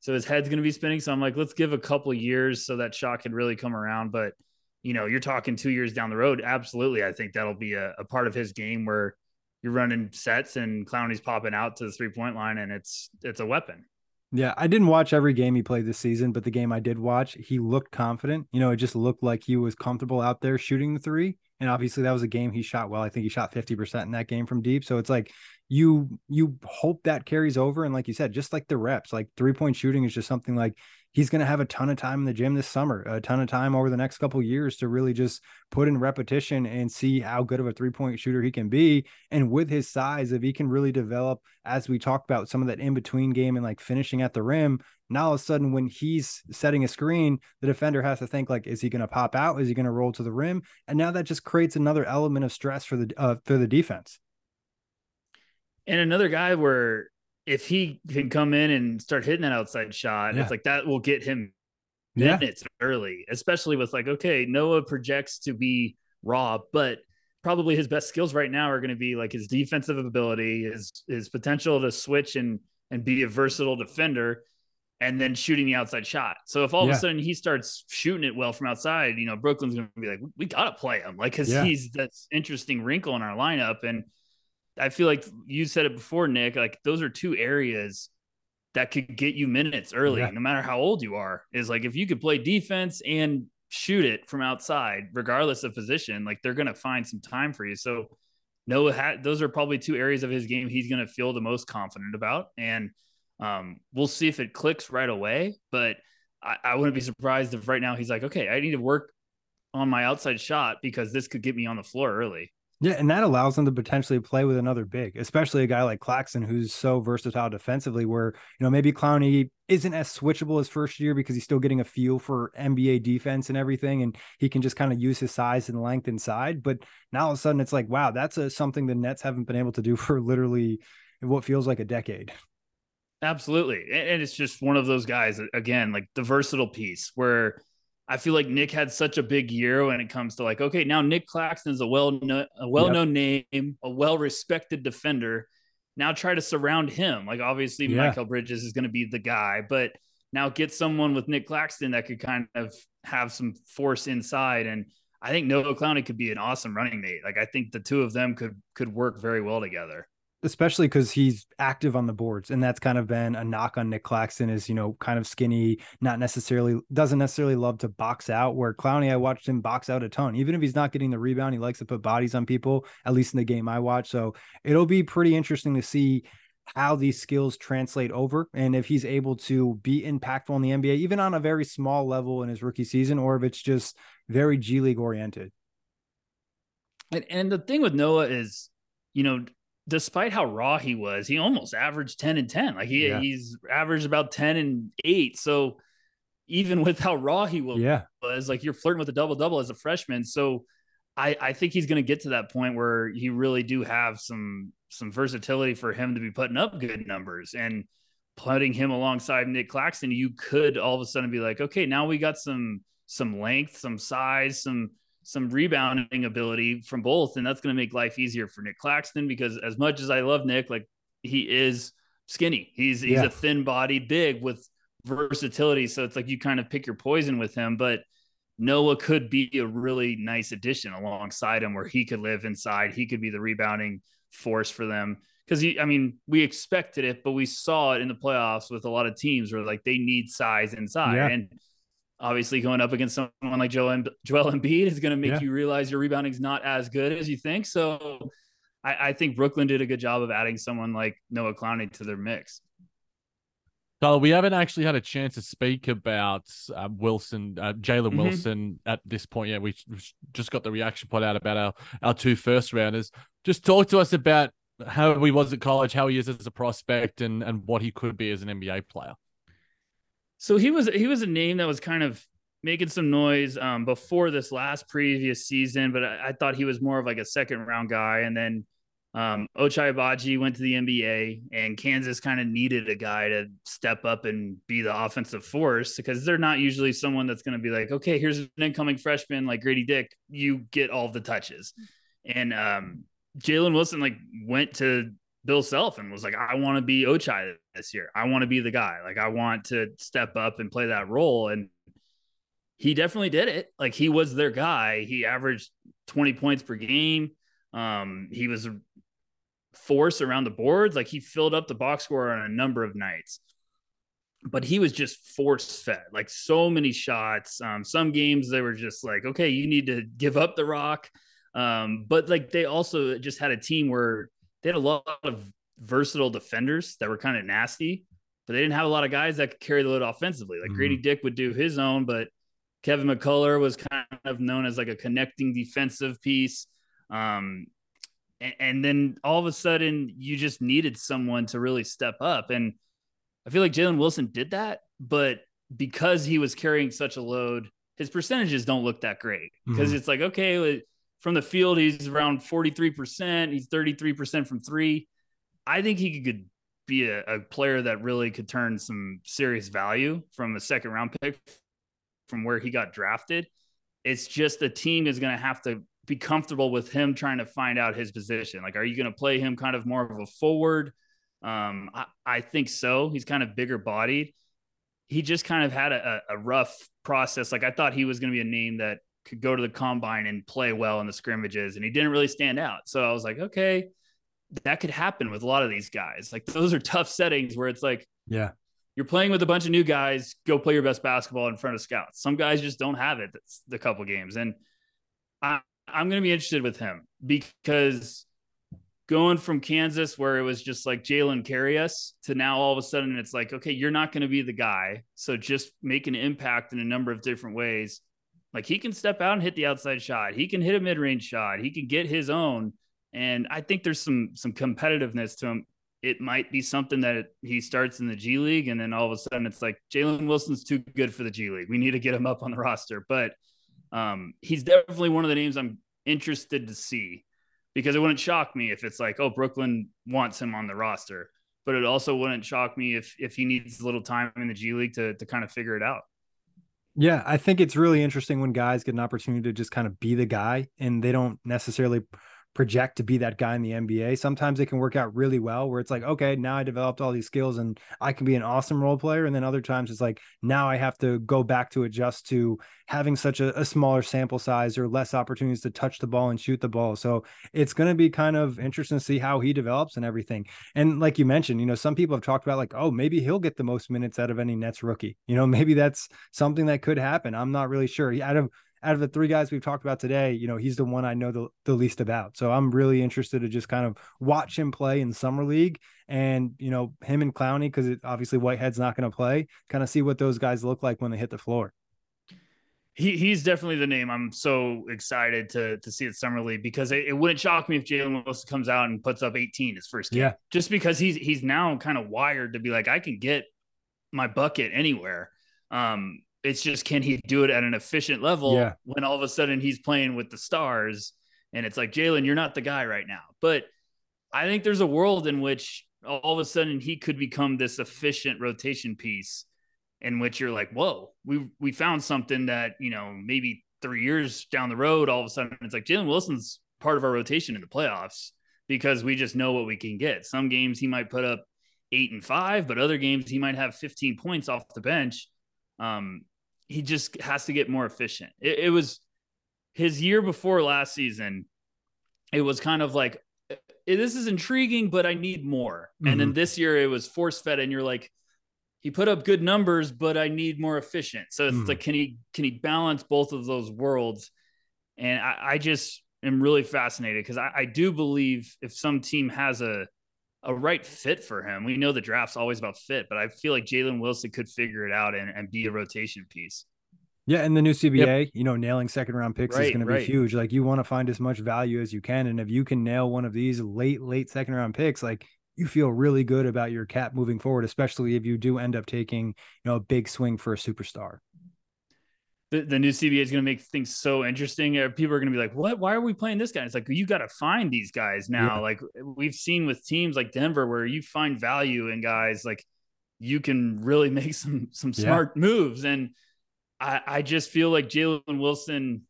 So his head's going to be spinning. So I'm like, let's give a couple years so that shot can really come around. But, you know, you're talking two years down the road. Absolutely. I think that'll be a, a part of his game where you're running sets and Clowney's popping out to the three point line and it's, it's a weapon. Yeah, I didn't watch every game he played this season, but the game I did watch, he looked confident. You know, it just looked like he was comfortable out there shooting the three. And obviously that was a game he shot well. I think he shot 50% in that game from deep. So it's like you you hope that carries over. And like you said, just like the reps, like three-point shooting is just something like he's going to have a ton of time in the gym this summer, a ton of time over the next couple years to really just put in repetition and see how good of a three-point shooter he can be. And with his size, if he can really develop, as we talked about, some of that in-between game and like finishing at the rim, now all of a sudden when he's setting a screen, the defender has to think like, is he going to pop out? Is he going to roll to the rim? And now that just creates another element of stress for the uh, for the defense. And another guy where if he can come in and start hitting that outside shot, Yeah. it's like that will get him Yeah. minutes early, especially with like, okay, Noah projects to be raw, but probably his best skills right now are going to be like his defensive ability, his his potential to switch and and be a versatile defender, and then shooting the outside shot. So if all Yeah. of a sudden he starts shooting it well from outside, you know, Brooklyn's going to be like, we got to play him, like because Yeah. he's that's interesting wrinkle in our lineup, and I feel like you said it before, Nick. Like those are two areas that could get you minutes early, Yeah. no matter how old you are. Is like if you could play defense and shoot it from outside, regardless of position, like they're going to find some time for you. So Noah had those are probably two areas of his game he's going to feel the most confident about. And Um, we'll see if it clicks right away, but I, I wouldn't be surprised if right now he's like, okay, I need to work on my outside shot because this could get me on the floor early. Yeah, and that allows them to potentially play with another big, especially a guy like Claxton who's so versatile defensively. Where you know maybe Clowney isn't as switchable as first year because he's still getting a feel for NBA defense and everything, and he can just kind of use his size and length inside. But now all of a sudden it's like, wow, that's a, something the Nets haven't been able to do for literally what feels like a decade. Absolutely, and it's just one of those guys again, like the versatile piece where I feel like Nic had such a big year when it comes to like, okay, now Nic Claxton's a well a well known yep. name, a well respected defender. Now try to surround him. Like obviously, yeah. Mikal Bridges is going to be the guy, but now get someone with Nic Claxton that could kind of have some force inside. And I think Noah Clowney could be an awesome running mate. Like I think the two of them could could work very well together especially because he's active on the boards and that's kind of been a knock on nic claxton is you know kind of skinny not necessarily doesn't necessarily love to box out where clowney i watched him box out a ton. Even if he's not getting the rebound he likes to put bodies on people at least in the game i watch. So it'll be pretty interesting to see how these skills translate over and if he's able to be impactful in the nba even on a very small level in his rookie season or if it's just very g league oriented. And, and the thing with noah is you know despite how raw he was, he almost averaged 10 and 10. Like he yeah. he's averaged about 10 and 8. So even with how raw he was, yeah. was like you're flirting with a double double as a freshman. So I, I think he's going to get to that point where you really do have some some versatility for him to be putting up good numbers and putting him alongside Nic Claxton. You could all of a sudden be like, okay, now we got some some length, some size, some some rebounding ability from both, and that's going to make life easier for Nic Claxton because as much as I love Nic, like he is skinny. He's he's yeah. a thin bodied big with versatility. So it's like you kind of pick your poison with him. But Noah could be a really nice addition alongside him where he could live inside. He could be the rebounding force for them. Because I mean, we expected it, but we saw it in the playoffs with a lot of teams where like they need size inside. Yeah. And obviously going up against someone like Joel, Joel Embiid is going to make yeah. you realize your rebounding is not as good as you think. So I, I, think Brooklyn did a good job of adding someone like Noah Clowney to their mix. Carl, we haven't actually had a chance to speak about uh, Wilson, uh, Jalen mm-hmm. Wilson at this point yet. We just got the reaction pod out about our, our two first rounders. Just talk to us about how he was at college, how he is as a prospect, and, and what he could be as an NBA player. So he was he was a name that was kind of making some noise um, before this last previous season, but I, I, thought he was more of like a second round guy. And then um, Ochai Agbaji went to the NBA, and Kansas kind of needed a guy to step up and be the offensive force because they're not usually someone that's going to be like, okay, here's an incoming freshman like Grady Dick, you get all the touches. And um, Jalen Wilson like went to Bill Self and was like, I want to be Ochai this year. I want to be the guy. Like, I want to step up and play that role. And he definitely did it. Like, he was their guy. He averaged 20 points per game. Um, he was a force around the boards. Like, he filled up the box score on a number of nights. But he was just force fed, like so many shots. Um, some games they were just like, okay, you need to give up the rock. Um, but like they also just had a team where they had a lot of versatile defenders that were kind of nasty, but they didn't have a lot of guys that could carry the load offensively. Like mm-hmm. Grady Dick would do his own, but Kevin McCullar was kind of known as like a connecting defensive piece. Um, and, and then all of a sudden, you just needed someone to really step up. And I feel like Jalen Wilson did that, but because he was carrying such a load, his percentages don't look that great because mm-hmm. it's like, okay, from the field, he's around 43%. He's 33% from three. I think he could be a, a, player that really could turn some serious value from a second round pick from where he got drafted. It's just the team is going to have to be comfortable with him trying to find out his position. Like, are you going to play him kind of more of a forward? Um, I, I think so. He's kind of bigger bodied. He just kind of had a, a rough process. Like, I thought he was going to be a name that could go to the combine and play well in the scrimmages, and he didn't really stand out. So I was like, okay, that could happen with a lot of these guys. Like those are tough settings where it's like, yeah, you're playing with a bunch of new guys. Go play your best basketball in front of scouts. Some guys just don't have it. That's the couple games, and I, I'm going to be interested with him because going from Kansas, where it was just like Jalen carry us, to now all of a sudden it's like, okay, you're not going to be the guy. So just make an impact in a number of different ways. Like he can step out and hit the outside shot. He can hit a mid range shot. He can get his own. And I think there's some some competitiveness to him. It might be something that he starts in the G League, and then all of a sudden it's like Jalen Wilson's too good for the G League. We need to get him up on the roster. But um, he's definitely one of the names I'm interested to see because it wouldn't shock me if it's like, oh, Brooklyn wants him on the roster. But it also wouldn't shock me if if he needs a little time in the G League to to kind of figure it out. Yeah, I think it's really interesting when guys get an opportunity to just kind of be the guy and they don't necessarily project to be that guy in the NBA. Sometimes it can work out really well where it's like, okay, now I developed all these skills and I can be an awesome role player. And then other times it's like, now I have to go back to adjust to having such a, a smaller sample size or less opportunities to touch the ball and shoot the ball. So it's going to be kind of interesting to see how he develops and everything. And like you mentioned, you know, some people have talked about like, oh, maybe he'll get the most minutes out of any Nets rookie. You know, maybe that's something that could happen. I'm not really sure. Out of out of the three guys we've talked about today, you know, he's the one I know the, the least about. So I'm really interested to just kind of watch him play in summer league and, you know, him and Clowney, because obviously Whitehead's not going to play, kind of see what those guys look like when they hit the floor. He, he's definitely the name I'm so excited to to see at summer league because it, it wouldn't shock me if Jalen Wilson comes out and puts up 18 his first game. Yeah. Just because he's he's now kind of wired to be like I can get my bucket anywhere. Um, it's just can he do it at an efficient level yeah. when all of a sudden he's playing with the stars and it's like Jalen, you're not the guy right now. But I think there's a world in which all of a sudden he could become this efficient rotation piece in which you're like, whoa, we we found something that, you know, maybe three years down the road, all of a sudden it's like Jalen Wilson's part of our rotation in the playoffs because we just know what we can get. Some games he might put up eight and five, but other games he might have 15 points off the bench. Um, he just has to get more efficient. It, it was his year before last season. It was kind of like eh, this is intriguing, but I need more. Mm-hmm. And then mm-hmm. this year it was force fed, and you're like, he put up good numbers, but I need more efficient. So it's mm-hmm. like, can he can he balance both of those worlds? And I, I just am really fascinated because I, I do believe if some team has a a right fit for him. We know the draft's always about fit, but I feel like Jalen Wilson could figure it out and, and be a rotation piece. Yeah, and the new CBA, yep. you know, nailing second round picks right, is going to be huge. Like you want to find as much value as you can, and if you can nail one of these late, late second round picks, like you feel really good about your cap moving forward, especially if you do end up taking, you know, a big swing for a superstar the, the new CBA is going to make things so interesting. Uh, people are going to be like, "What? Why are we playing this guy?" It's like you got to find these guys now. Yeah. Like we've seen with teams like Denver, where you find value in guys, like you can really make some some smart yeah. moves. And I, I just feel like Jalen Wilson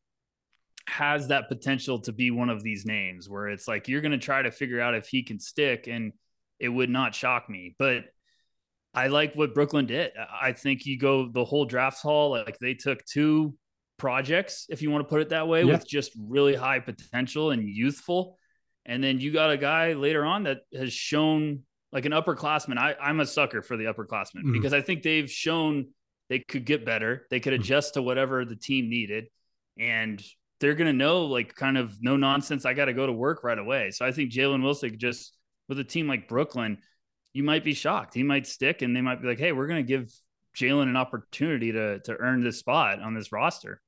has that potential to be one of these names where it's like you're going to try to figure out if he can stick, and it would not shock me, but I like what Brooklyn did. I think you go the whole draft hall, like they took two projects, if you want to put it that way, yeah. with just really high potential and youthful. And then you got a guy later on that has shown like an upperclassman. I, I'm a sucker for the upperclassmen mm-hmm. because I think they've shown they could get better. They could mm-hmm. adjust to whatever the team needed. And they're going to know, like, kind of no nonsense. I got to go to work right away. So I think Jalen Wilson just with a team like Brooklyn, you might be shocked. He might stick and they might be like, hey, we're going to give Jalen an opportunity to, to earn this spot on this roster.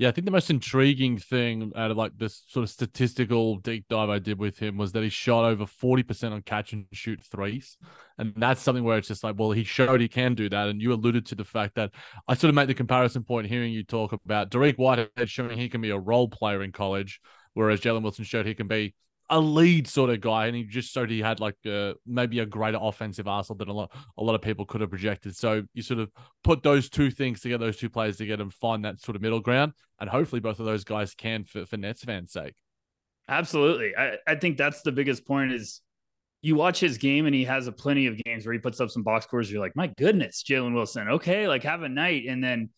Yeah, I think the most intriguing thing out of like this sort of statistical deep dive I did with him was that he shot over 40% on catch and shoot threes. And that's something where it's just like, well, he showed he can do that. And you alluded to the fact that I sort of made the comparison point hearing you talk about Dariq Whitehead showing he can be a role player in college, whereas Jalen Wilson showed he can be a lead sort of guy, and he just showed he had like a, maybe a greater offensive arsenal than a lot a lot of people could have projected. So you sort of put those two things together, those two players together, and find that sort of middle ground. And hopefully, both of those guys can for, for Nets fans' sake. Absolutely, I, I think that's the biggest point is you watch his game and he has a plenty of games where he puts up some box scores. You're like, my goodness, Jalen Wilson. Okay, like have a night, and then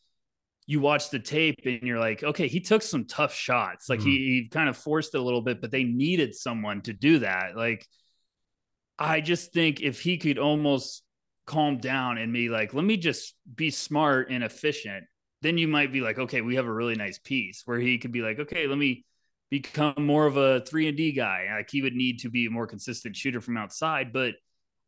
you watch the tape and you're like, okay, he took some tough shots. Like mm-hmm. he, he kind of forced it a little bit, but they needed someone to do that. Like, I just think if he could almost calm down and be like, let me just be smart and efficient, then you might be like, okay, we have a really nice piece where he could be like, okay, let me become more of a three and D guy. Like he would need to be a more consistent shooter from outside, but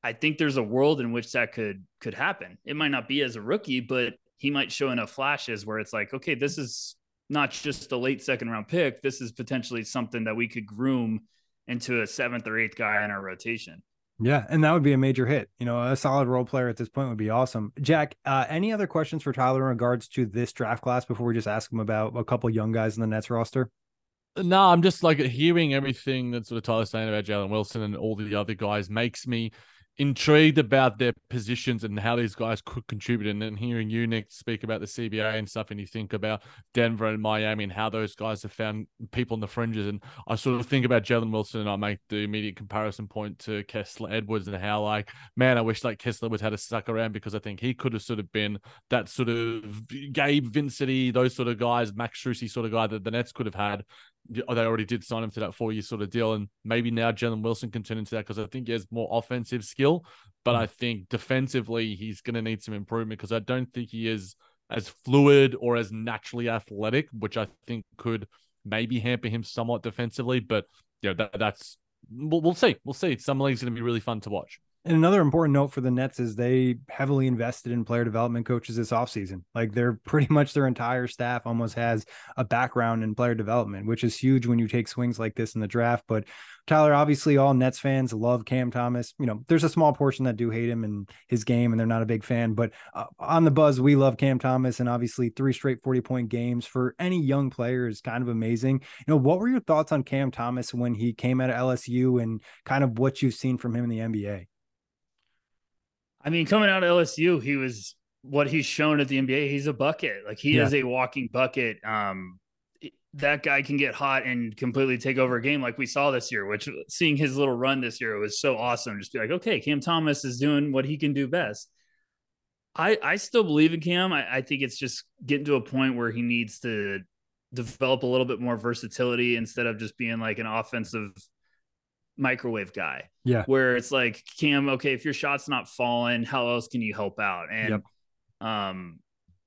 I think there's a world in which that could could happen. It might not be as a rookie, but he might show enough flashes where it's like, okay, this is not just a late second round pick. This is potentially something that we could groom into a seventh or eighth guy in our rotation. Yeah, and that would be a major hit. You know, a solid role player at this point would be awesome. Jac, uh, any other questions for Tyler in regards to this draft class before we just ask him about a couple young guys in the Nets roster? No, I'm just like hearing everything that sort of Tyler's saying about Jalen Wilson and all the other guys makes me intrigued about their positions and how these guys could contribute. And then hearing you, Nick, speak about the CBA and stuff, and you think about Denver and Miami and how those guys have found people in the fringes. And I sort of think about Jalen Wilson and I make the immediate comparison point to Kessler Edwards and how, like, man, I wish like Kessler was had to suck around because I think he could have sort of been that sort of Gabe Vincent, those sort of guys, Max Strus sort of guy that the Nets could have had Oh, they already did sign him to that four year sort of deal. And maybe now Jalen Wilson can turn into that because I think he has more offensive skill. But hmm. I think defensively, he's going to need some improvement because I don't think he is as fluid or as naturally athletic, which I think could maybe hamper him somewhat defensively. But, you know, that, that's, we'll, we'll see. We'll see. Summer League's going to be really fun to watch. And another important note for the Nets is they heavily invested in player development coaches this offseason. Like they're pretty much their entire staff almost has a background in player development, which is huge when you take swings like this in the draft. But Tyler, obviously, all Nets fans love Cam Thomas. You know, there's a small portion that do hate him and his game, and they're not a big fan. But uh, on the buzz, we love Cam Thomas, and obviously, three straight 40 point games for any young player is kind of amazing. You know, what were your thoughts on Cam Thomas when he came out of LSU and kind of what you've seen from him in the NBA? I mean, coming out of LSU, he was what he's shown at the NBA. He's a bucket. Like he yeah. is a walking bucket. Um, that guy can get hot and completely take over a game like we saw this year, which seeing his little run this year it was so awesome. Just be like, okay, Cam Thomas is doing what he can do best. I I still believe in Cam. I, I think it's just getting to a point where he needs to develop a little bit more versatility instead of just being like an offensive microwave guy. Yeah. Where it's like, Cam, okay, if your shot's not falling, how else can you help out? And yep. um,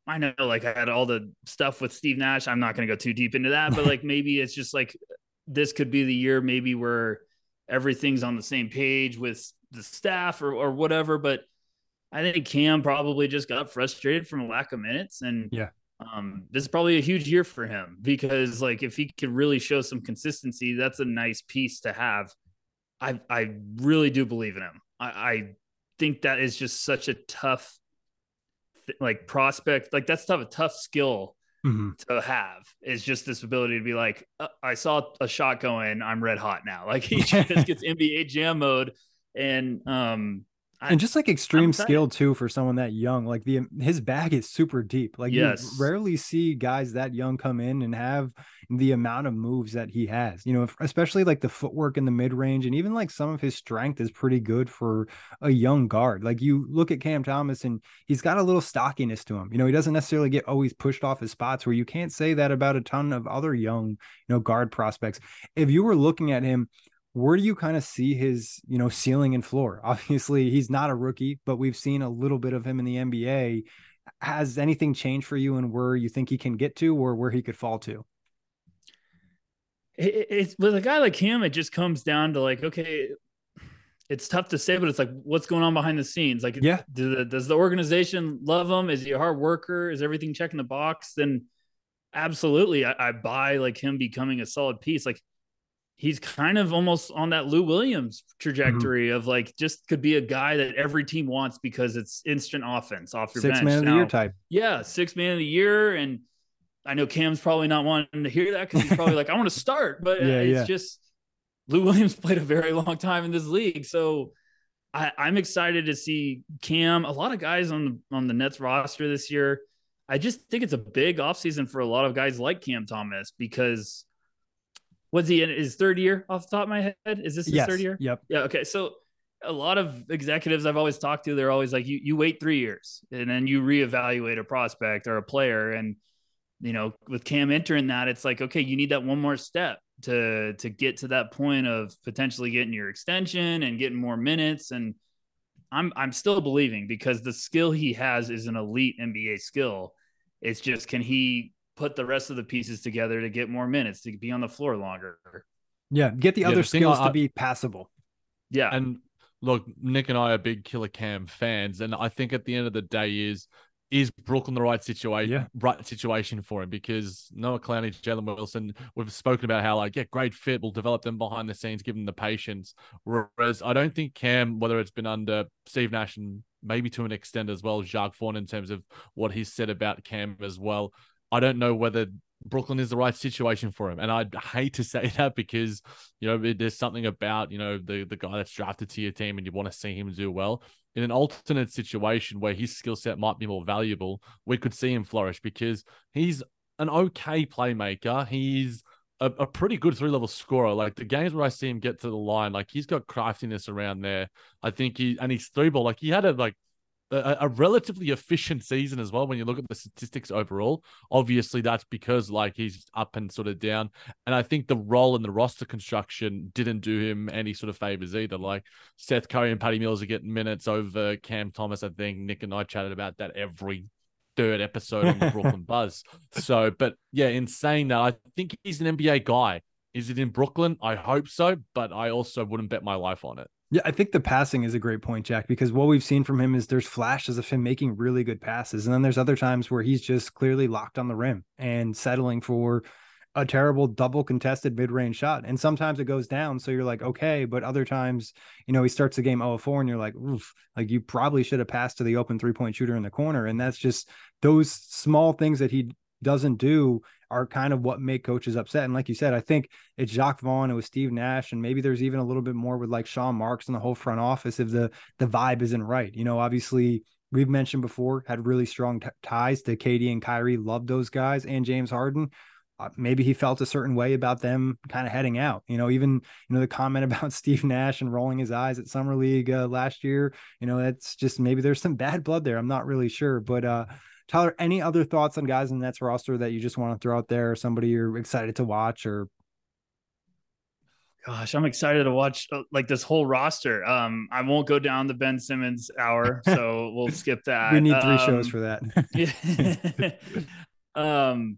I know like I had all the stuff with Steve Nash. I'm not gonna go too deep into that, but like maybe it's just like this could be the year maybe where everything's on the same page with the staff or or whatever. But I think Cam probably just got frustrated from a lack of minutes. And yeah. Um, this is probably a huge year for him because like if he could really show some consistency, that's a nice piece to have I I really do believe in him. I, I think that is just such a tough like prospect. Like that's tough, a tough skill mm-hmm. to have is just this ability to be like, uh, I saw a shot going, I'm red hot now. Like he just gets NBA jam mode. And um and just like extreme skill too for someone that young. Like the his bag is super deep. Like yes. you rarely see guys that young come in and have the amount of moves that he has. You know, if, especially like the footwork in the mid range, and even like some of his strength is pretty good for a young guard. Like you look at Cam Thomas, and he's got a little stockiness to him. You know, he doesn't necessarily get always pushed off his spots. Where you can't say that about a ton of other young, you know, guard prospects. If you were looking at him where do you kind of see his you know ceiling and floor? Obviously he's not a rookie but we've seen a little bit of him in the nba has anything changed for you and where you think he can get to or where he could fall to? It's with a guy like him it just comes down to like okay it's tough to say but it's like what's going on behind the scenes? Like yeah. do the, does the organization love him? Is he a hard worker? Is everything checking the box? Then absolutely I, I buy like him becoming a solid piece. Like he's kind of almost on that Lou Williams trajectory mm-hmm. of like just could be a guy that every team wants because it's instant offense off your six bench. man of the year type. Yeah, six man of the year, and I know Cam's probably not wanting to hear that because he's probably like, I want to start, but yeah, it's yeah. just Lou Williams played a very long time in this league, so. I, I'm excited to see Cam. A lot of guys on the on the Nets roster this year. I just think it's a big offseason for a lot of guys like Cam Thomas because was he in his third year off the top of my head? Is this his yes. third year? Yep. Yeah. Okay. So a lot of executives I've always talked to, they're always like, you, you wait three years and then you reevaluate a prospect or a player. And, you know, with Cam entering that, it's like, okay, you need that one more step to, to get to that point of potentially getting your extension and getting more minutes. And I'm, I'm still believing because the skill he has is an elite NBA skill. It's just, can he put the rest of the pieces together to get more minutes to be on the floor longer. Yeah, get the Yeah, other the thing skills I- to be passable. Yeah, And look, Nick and I are big Killer Cam fans, and I think at the end of the day is is Brooklyn the right situation, Yeah. right situation for him? Because Noah Clowney, Jalen Wilson, we've spoken about how like yeah, great fit, we'll develop them behind the scenes, give them the patience. Whereas I don't think Cam, whether it's been under Steve Nash and maybe to an extent as well, Jacque Vaughn in terms of what he's said about Cam as well. I don't know whether Brooklyn is the right situation for him. And I'd hate to say that because, you know, there's something about, you know, the, the guy that's drafted to your team and you want to see him do well. In an alternate situation where his skill set might be more valuable, we could see him flourish because he's an okay playmaker. He's a, a pretty good three level scorer. Like the games where I see him get to the line, like he's got craftiness around there. I think he, and he's three ball, like he had a, like, a, a relatively efficient season as well when you look at the statistics overall. Obviously, that's because like he's up and sort of down. And I think the role in the roster construction didn't do him any sort of favors either. Like Seth Curry and Patty Mills are getting minutes over Cam Thomas. I think Nick and I chatted about that every third episode on the Brooklyn Buzz. So, but yeah, in saying that, I think he's an NBA guy. Is it in Brooklyn? I hope so, but I also wouldn't bet my life on it. Yeah, I think the passing is a great point, Jac, because what we've seen from him is there's flashes of him making really good passes. And then there's other times where he's just clearly locked on the rim and settling for a terrible double contested mid range shot. And sometimes it goes down. So you're like, okay. But other times, you know, he starts the game 0 4 and you're like, oof, like you probably should have passed to the open three point shooter in the corner. And that's just those small things that he doesn't do are kind of what make coaches upset. And like you said, I think it's Jacque Vaughn, it was Steve Nash, and maybe there's even a little bit more with like Sean Marks and the whole front office if the the vibe isn't right. You know, obviously we've mentioned before had really strong t- ties to KD and Kyrie, loved those guys and James Harden. Uh, maybe he felt a certain way about them kind of heading out. You know, even you know the comment about Steve Nash and rolling his eyes at summer league uh, last year. You know, that's just maybe there's some bad blood there. I'm not really sure, but uh, Tyler, any other thoughts on guys in the Nets roster that you just want to throw out there, or somebody you're excited to watch, or gosh, I'm excited to watch uh, like this whole roster. Um, I won't go down the Ben Simmons hour, so we'll skip that. we need three shows Um, for that. yeah. um,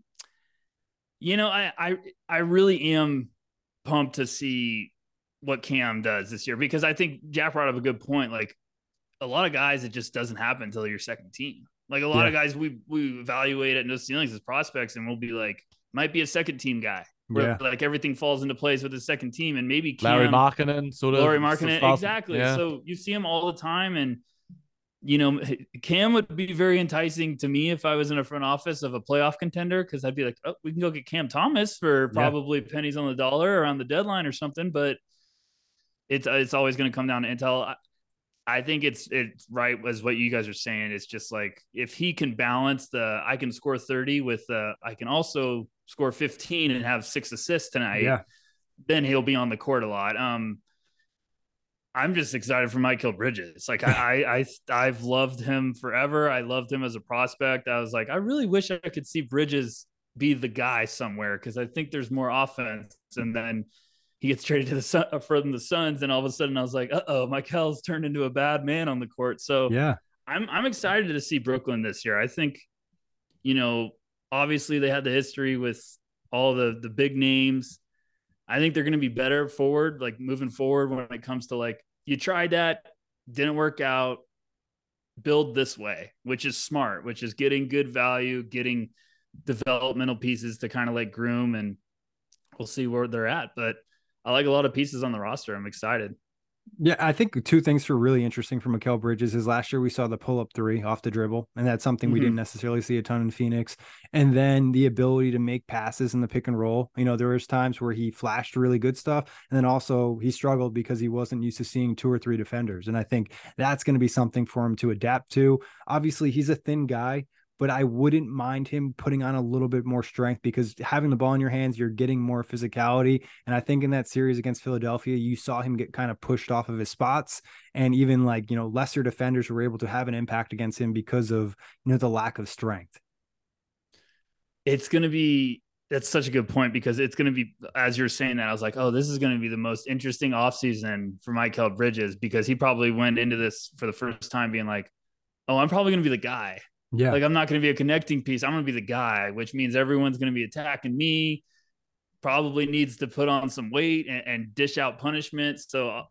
you know, I I I really am pumped to see what Cam does this year because I think Jac brought up a good point. Like a lot of guys, it just doesn't happen until your second team. Like a lot of guys, we we evaluate at no ceilings as prospects, and we'll be like, might be a second team guy. Where, Yeah. like everything falls into place with the second team, and maybe Lauri Markkanen, sort of. Of Markkanen, exactly. Yeah. So you see him all the time, and you know, Cam would be very enticing to me if I was in a front office of a playoff contender because I'd be like, oh, we can go get Cam Thomas for Yeah. probably pennies on the dollar around the deadline or something. But it's it's always going to come down to intel. I, think it's it's right as what you guys are saying. It's just like if he can balance the I can score thirty with uh, I can also score fifteen and have six assists tonight yeah, then he'll be on the court a lot. Um, I'm just excited for Mikal Bridges. Like I, I, I, I've loved him forever. I loved him as a prospect. I was like, I really wish I could see Bridges be the guy somewhere because I think there's more offense. And then he gets traded to the Sun from the Suns, and all of a sudden I was like, uh oh, Mikal's turned into a bad man on the court. So yeah, I'm I'm excited to see Brooklyn this year. I think, you know, obviously they had the history with all the the big names. I think they're going to be better forward, like moving forward when it comes to like you tried that, didn't work out. Build this way, which is smart, which is getting good value, getting developmental pieces to kind of like groom, and we'll see where they're at. But I like a lot of pieces on the roster. I'm excited. yeah. I think two things were really interesting for Mikal Bridges is last year we saw the pull up three off the dribble, and that's something we Mhm. didn't necessarily see a ton in Phoenix. And then the ability to make passes in the pick and roll. You know, there was times where he flashed really good stuff, and then also he struggled because he wasn't used to seeing two or three defenders. And I think that's going to be something for him to adapt to. Obviously, he's a thin guy. But I wouldn't mind him putting on a little bit more strength because having the ball in your hands, you're getting more physicality. And I think in that series against Philadelphia, you saw him get kind of pushed off of his spots. And even like, you know, lesser defenders were able to have an impact against him because of, you know, the lack of strength. it's going to be that's such a good point because it's going to be as you're saying that I was like, oh, this is going to be the most interesting offseason for Mikal Bridges because he probably went into this for the first time being like, oh, I'm probably going to be the guy. Yeah. Like I'm not going to be a connecting piece. I'm going to be the guy, which means everyone's going to be attacking me. Probably needs to put on some weight and, and dish out punishment. So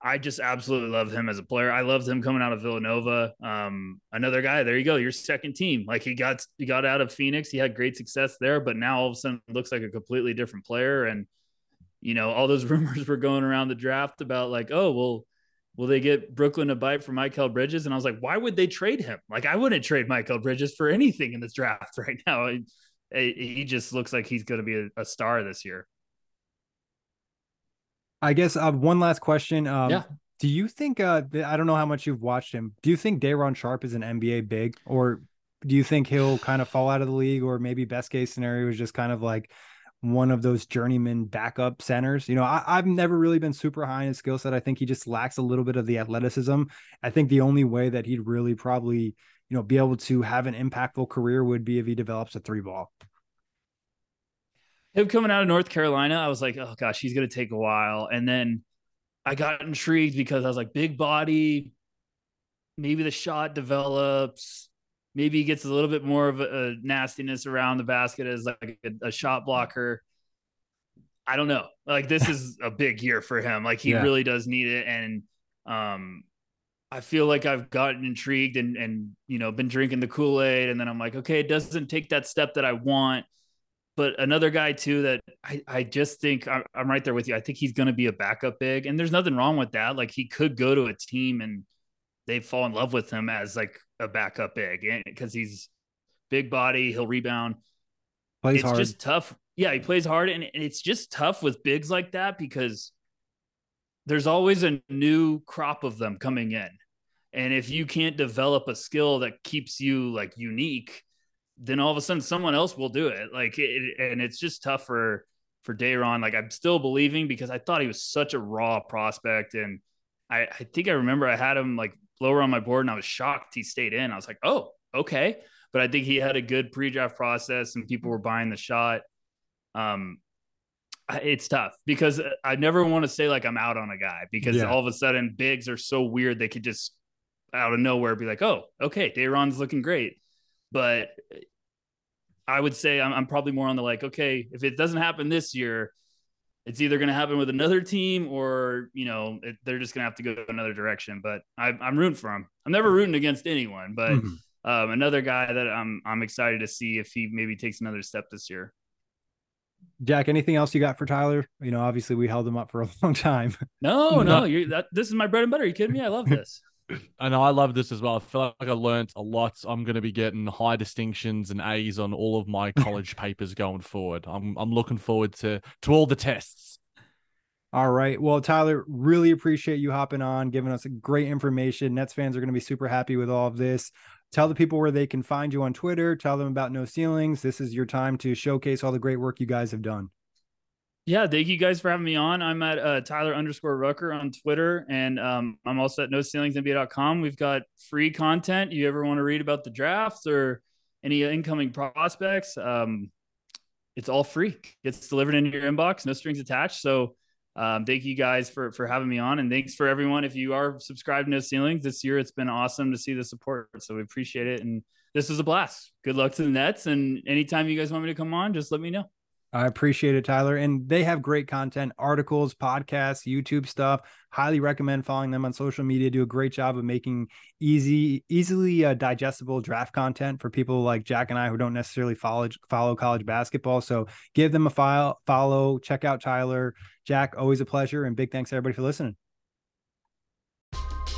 I just absolutely love him as a player. I loved him coming out of Villanova. Um, another guy, there you go, your second team. Like he got he got out of Phoenix, he had great success there, but now all of a sudden looks like a completely different player. And you know, all those rumors were going around the draft about like, oh, well, will they get Brooklyn a bite for Mikal Bridges? And I was like, why would they trade him? Like, I wouldn't trade Mikal Bridges for anything in this draft right now. He just looks like he's going to be a, a star this year. I guess uh, one last question. Um, yeah. Do you think? Uh, I don't know how much you've watched him. Do you think Day'Ron Sharpe is an NBA big, or do you think he'll kind of fall out of the league, or maybe best case scenario is just kind of like one of those journeyman backup centers? You know, I, have never really been super high in his skill set. I think he just lacks a little bit of the athleticism. I think the only way that he'd really probably, you know, be able to have an impactful career would be if he develops a three ball him coming out of North Carolina, I was like, oh gosh, he's gonna take a while. And then I got intrigued because I was like, big body, maybe the shot develops, maybe he gets a little bit more of a, a nastiness around the basket as like a, a, shot blocker. I don't know. Like this is a big year for him. Like he yeah. really does need it. And um I feel like I've gotten intrigued and and you know been drinking the Kool-Aid and then I'm like, okay, it doesn't take that step that I want but another guy too that I, I just think I'm, I'm right there with you. I think he's going to be a backup big, and there's nothing wrong with that. Like he could go to a team and they fall in love with him as like a backup big because he's big body, he'll rebound. Plays it's hard. just tough. Yeah, he plays hard, and it's just tough with bigs like that because there's always a new crop of them coming in, and if you can't develop a skill that keeps you like unique then all of a sudden someone else will do it. Like, it, and it's just tough for for Day'Ron. Like, I'm still believing because I thought he was such a raw prospect, and I, I think I remember I had him like lower on my board, and I was shocked he stayed in. I was like, oh, okay. But I think he had a good pre-draft process, and people were buying the shot. Um, it's tough because I never want to say like I'm out on a guy because yeah. all of a sudden bigs are so weird they could just out of nowhere be like, oh, okay, Day'Ron's looking great but I would say I'm, I'm probably more on the like, okay, if it doesn't happen this year, it's either going to happen with another team or you know it, they're just going to have to go another direction. But I, am rooting for him. I'm never rooting against anyone, but mm-hmm. um, another guy that I'm I'm excited to see if he maybe takes another step this year. Jac, anything else you got for Tyler? You know, obviously we held him up for a long time. No, no, that this is my bread and butter. Are you kidding me? I love this. And I love this as well. I feel like I learned a lot. I'm going to be getting high distinctions and A's on all of my college papers going forward. I'm I'm looking forward to to all the tests. All right. Well, Tyler, really appreciate you hopping on, giving us great information. Nets fans are going to be super happy with all of this. Tell the people where they can find you on Twitter. Tell them about No Ceilings. This is your time to showcase all the great work you guys have done. Yeah, thank you guys for having me on. I'm at uh, Tyler underscore Rucker on Twitter, and um, I'm also at NoCeilingsNBA.com. We've got free content. You ever want to read about the drafts or any incoming prospects? Um, it's all free. It's delivered into your inbox, no strings attached. So um, thank you guys for for having me on, and thanks for everyone. If you are subscribed to No Ceilings this year, it's been awesome to see the support. So we appreciate it, and this was a blast. Good luck to the Nets, and anytime you guys want me to come on, just let me know. I appreciate it, Tyler. And they have great content, articles, podcasts, YouTube stuff. Highly recommend following them on social media. Do a great job of making easy, easily uh, digestible draft content for people like Jac and I who don't necessarily follow follow college basketball. So give them a file, follow, check out Tyler. Jac, always a pleasure, and big thanks everybody for listening.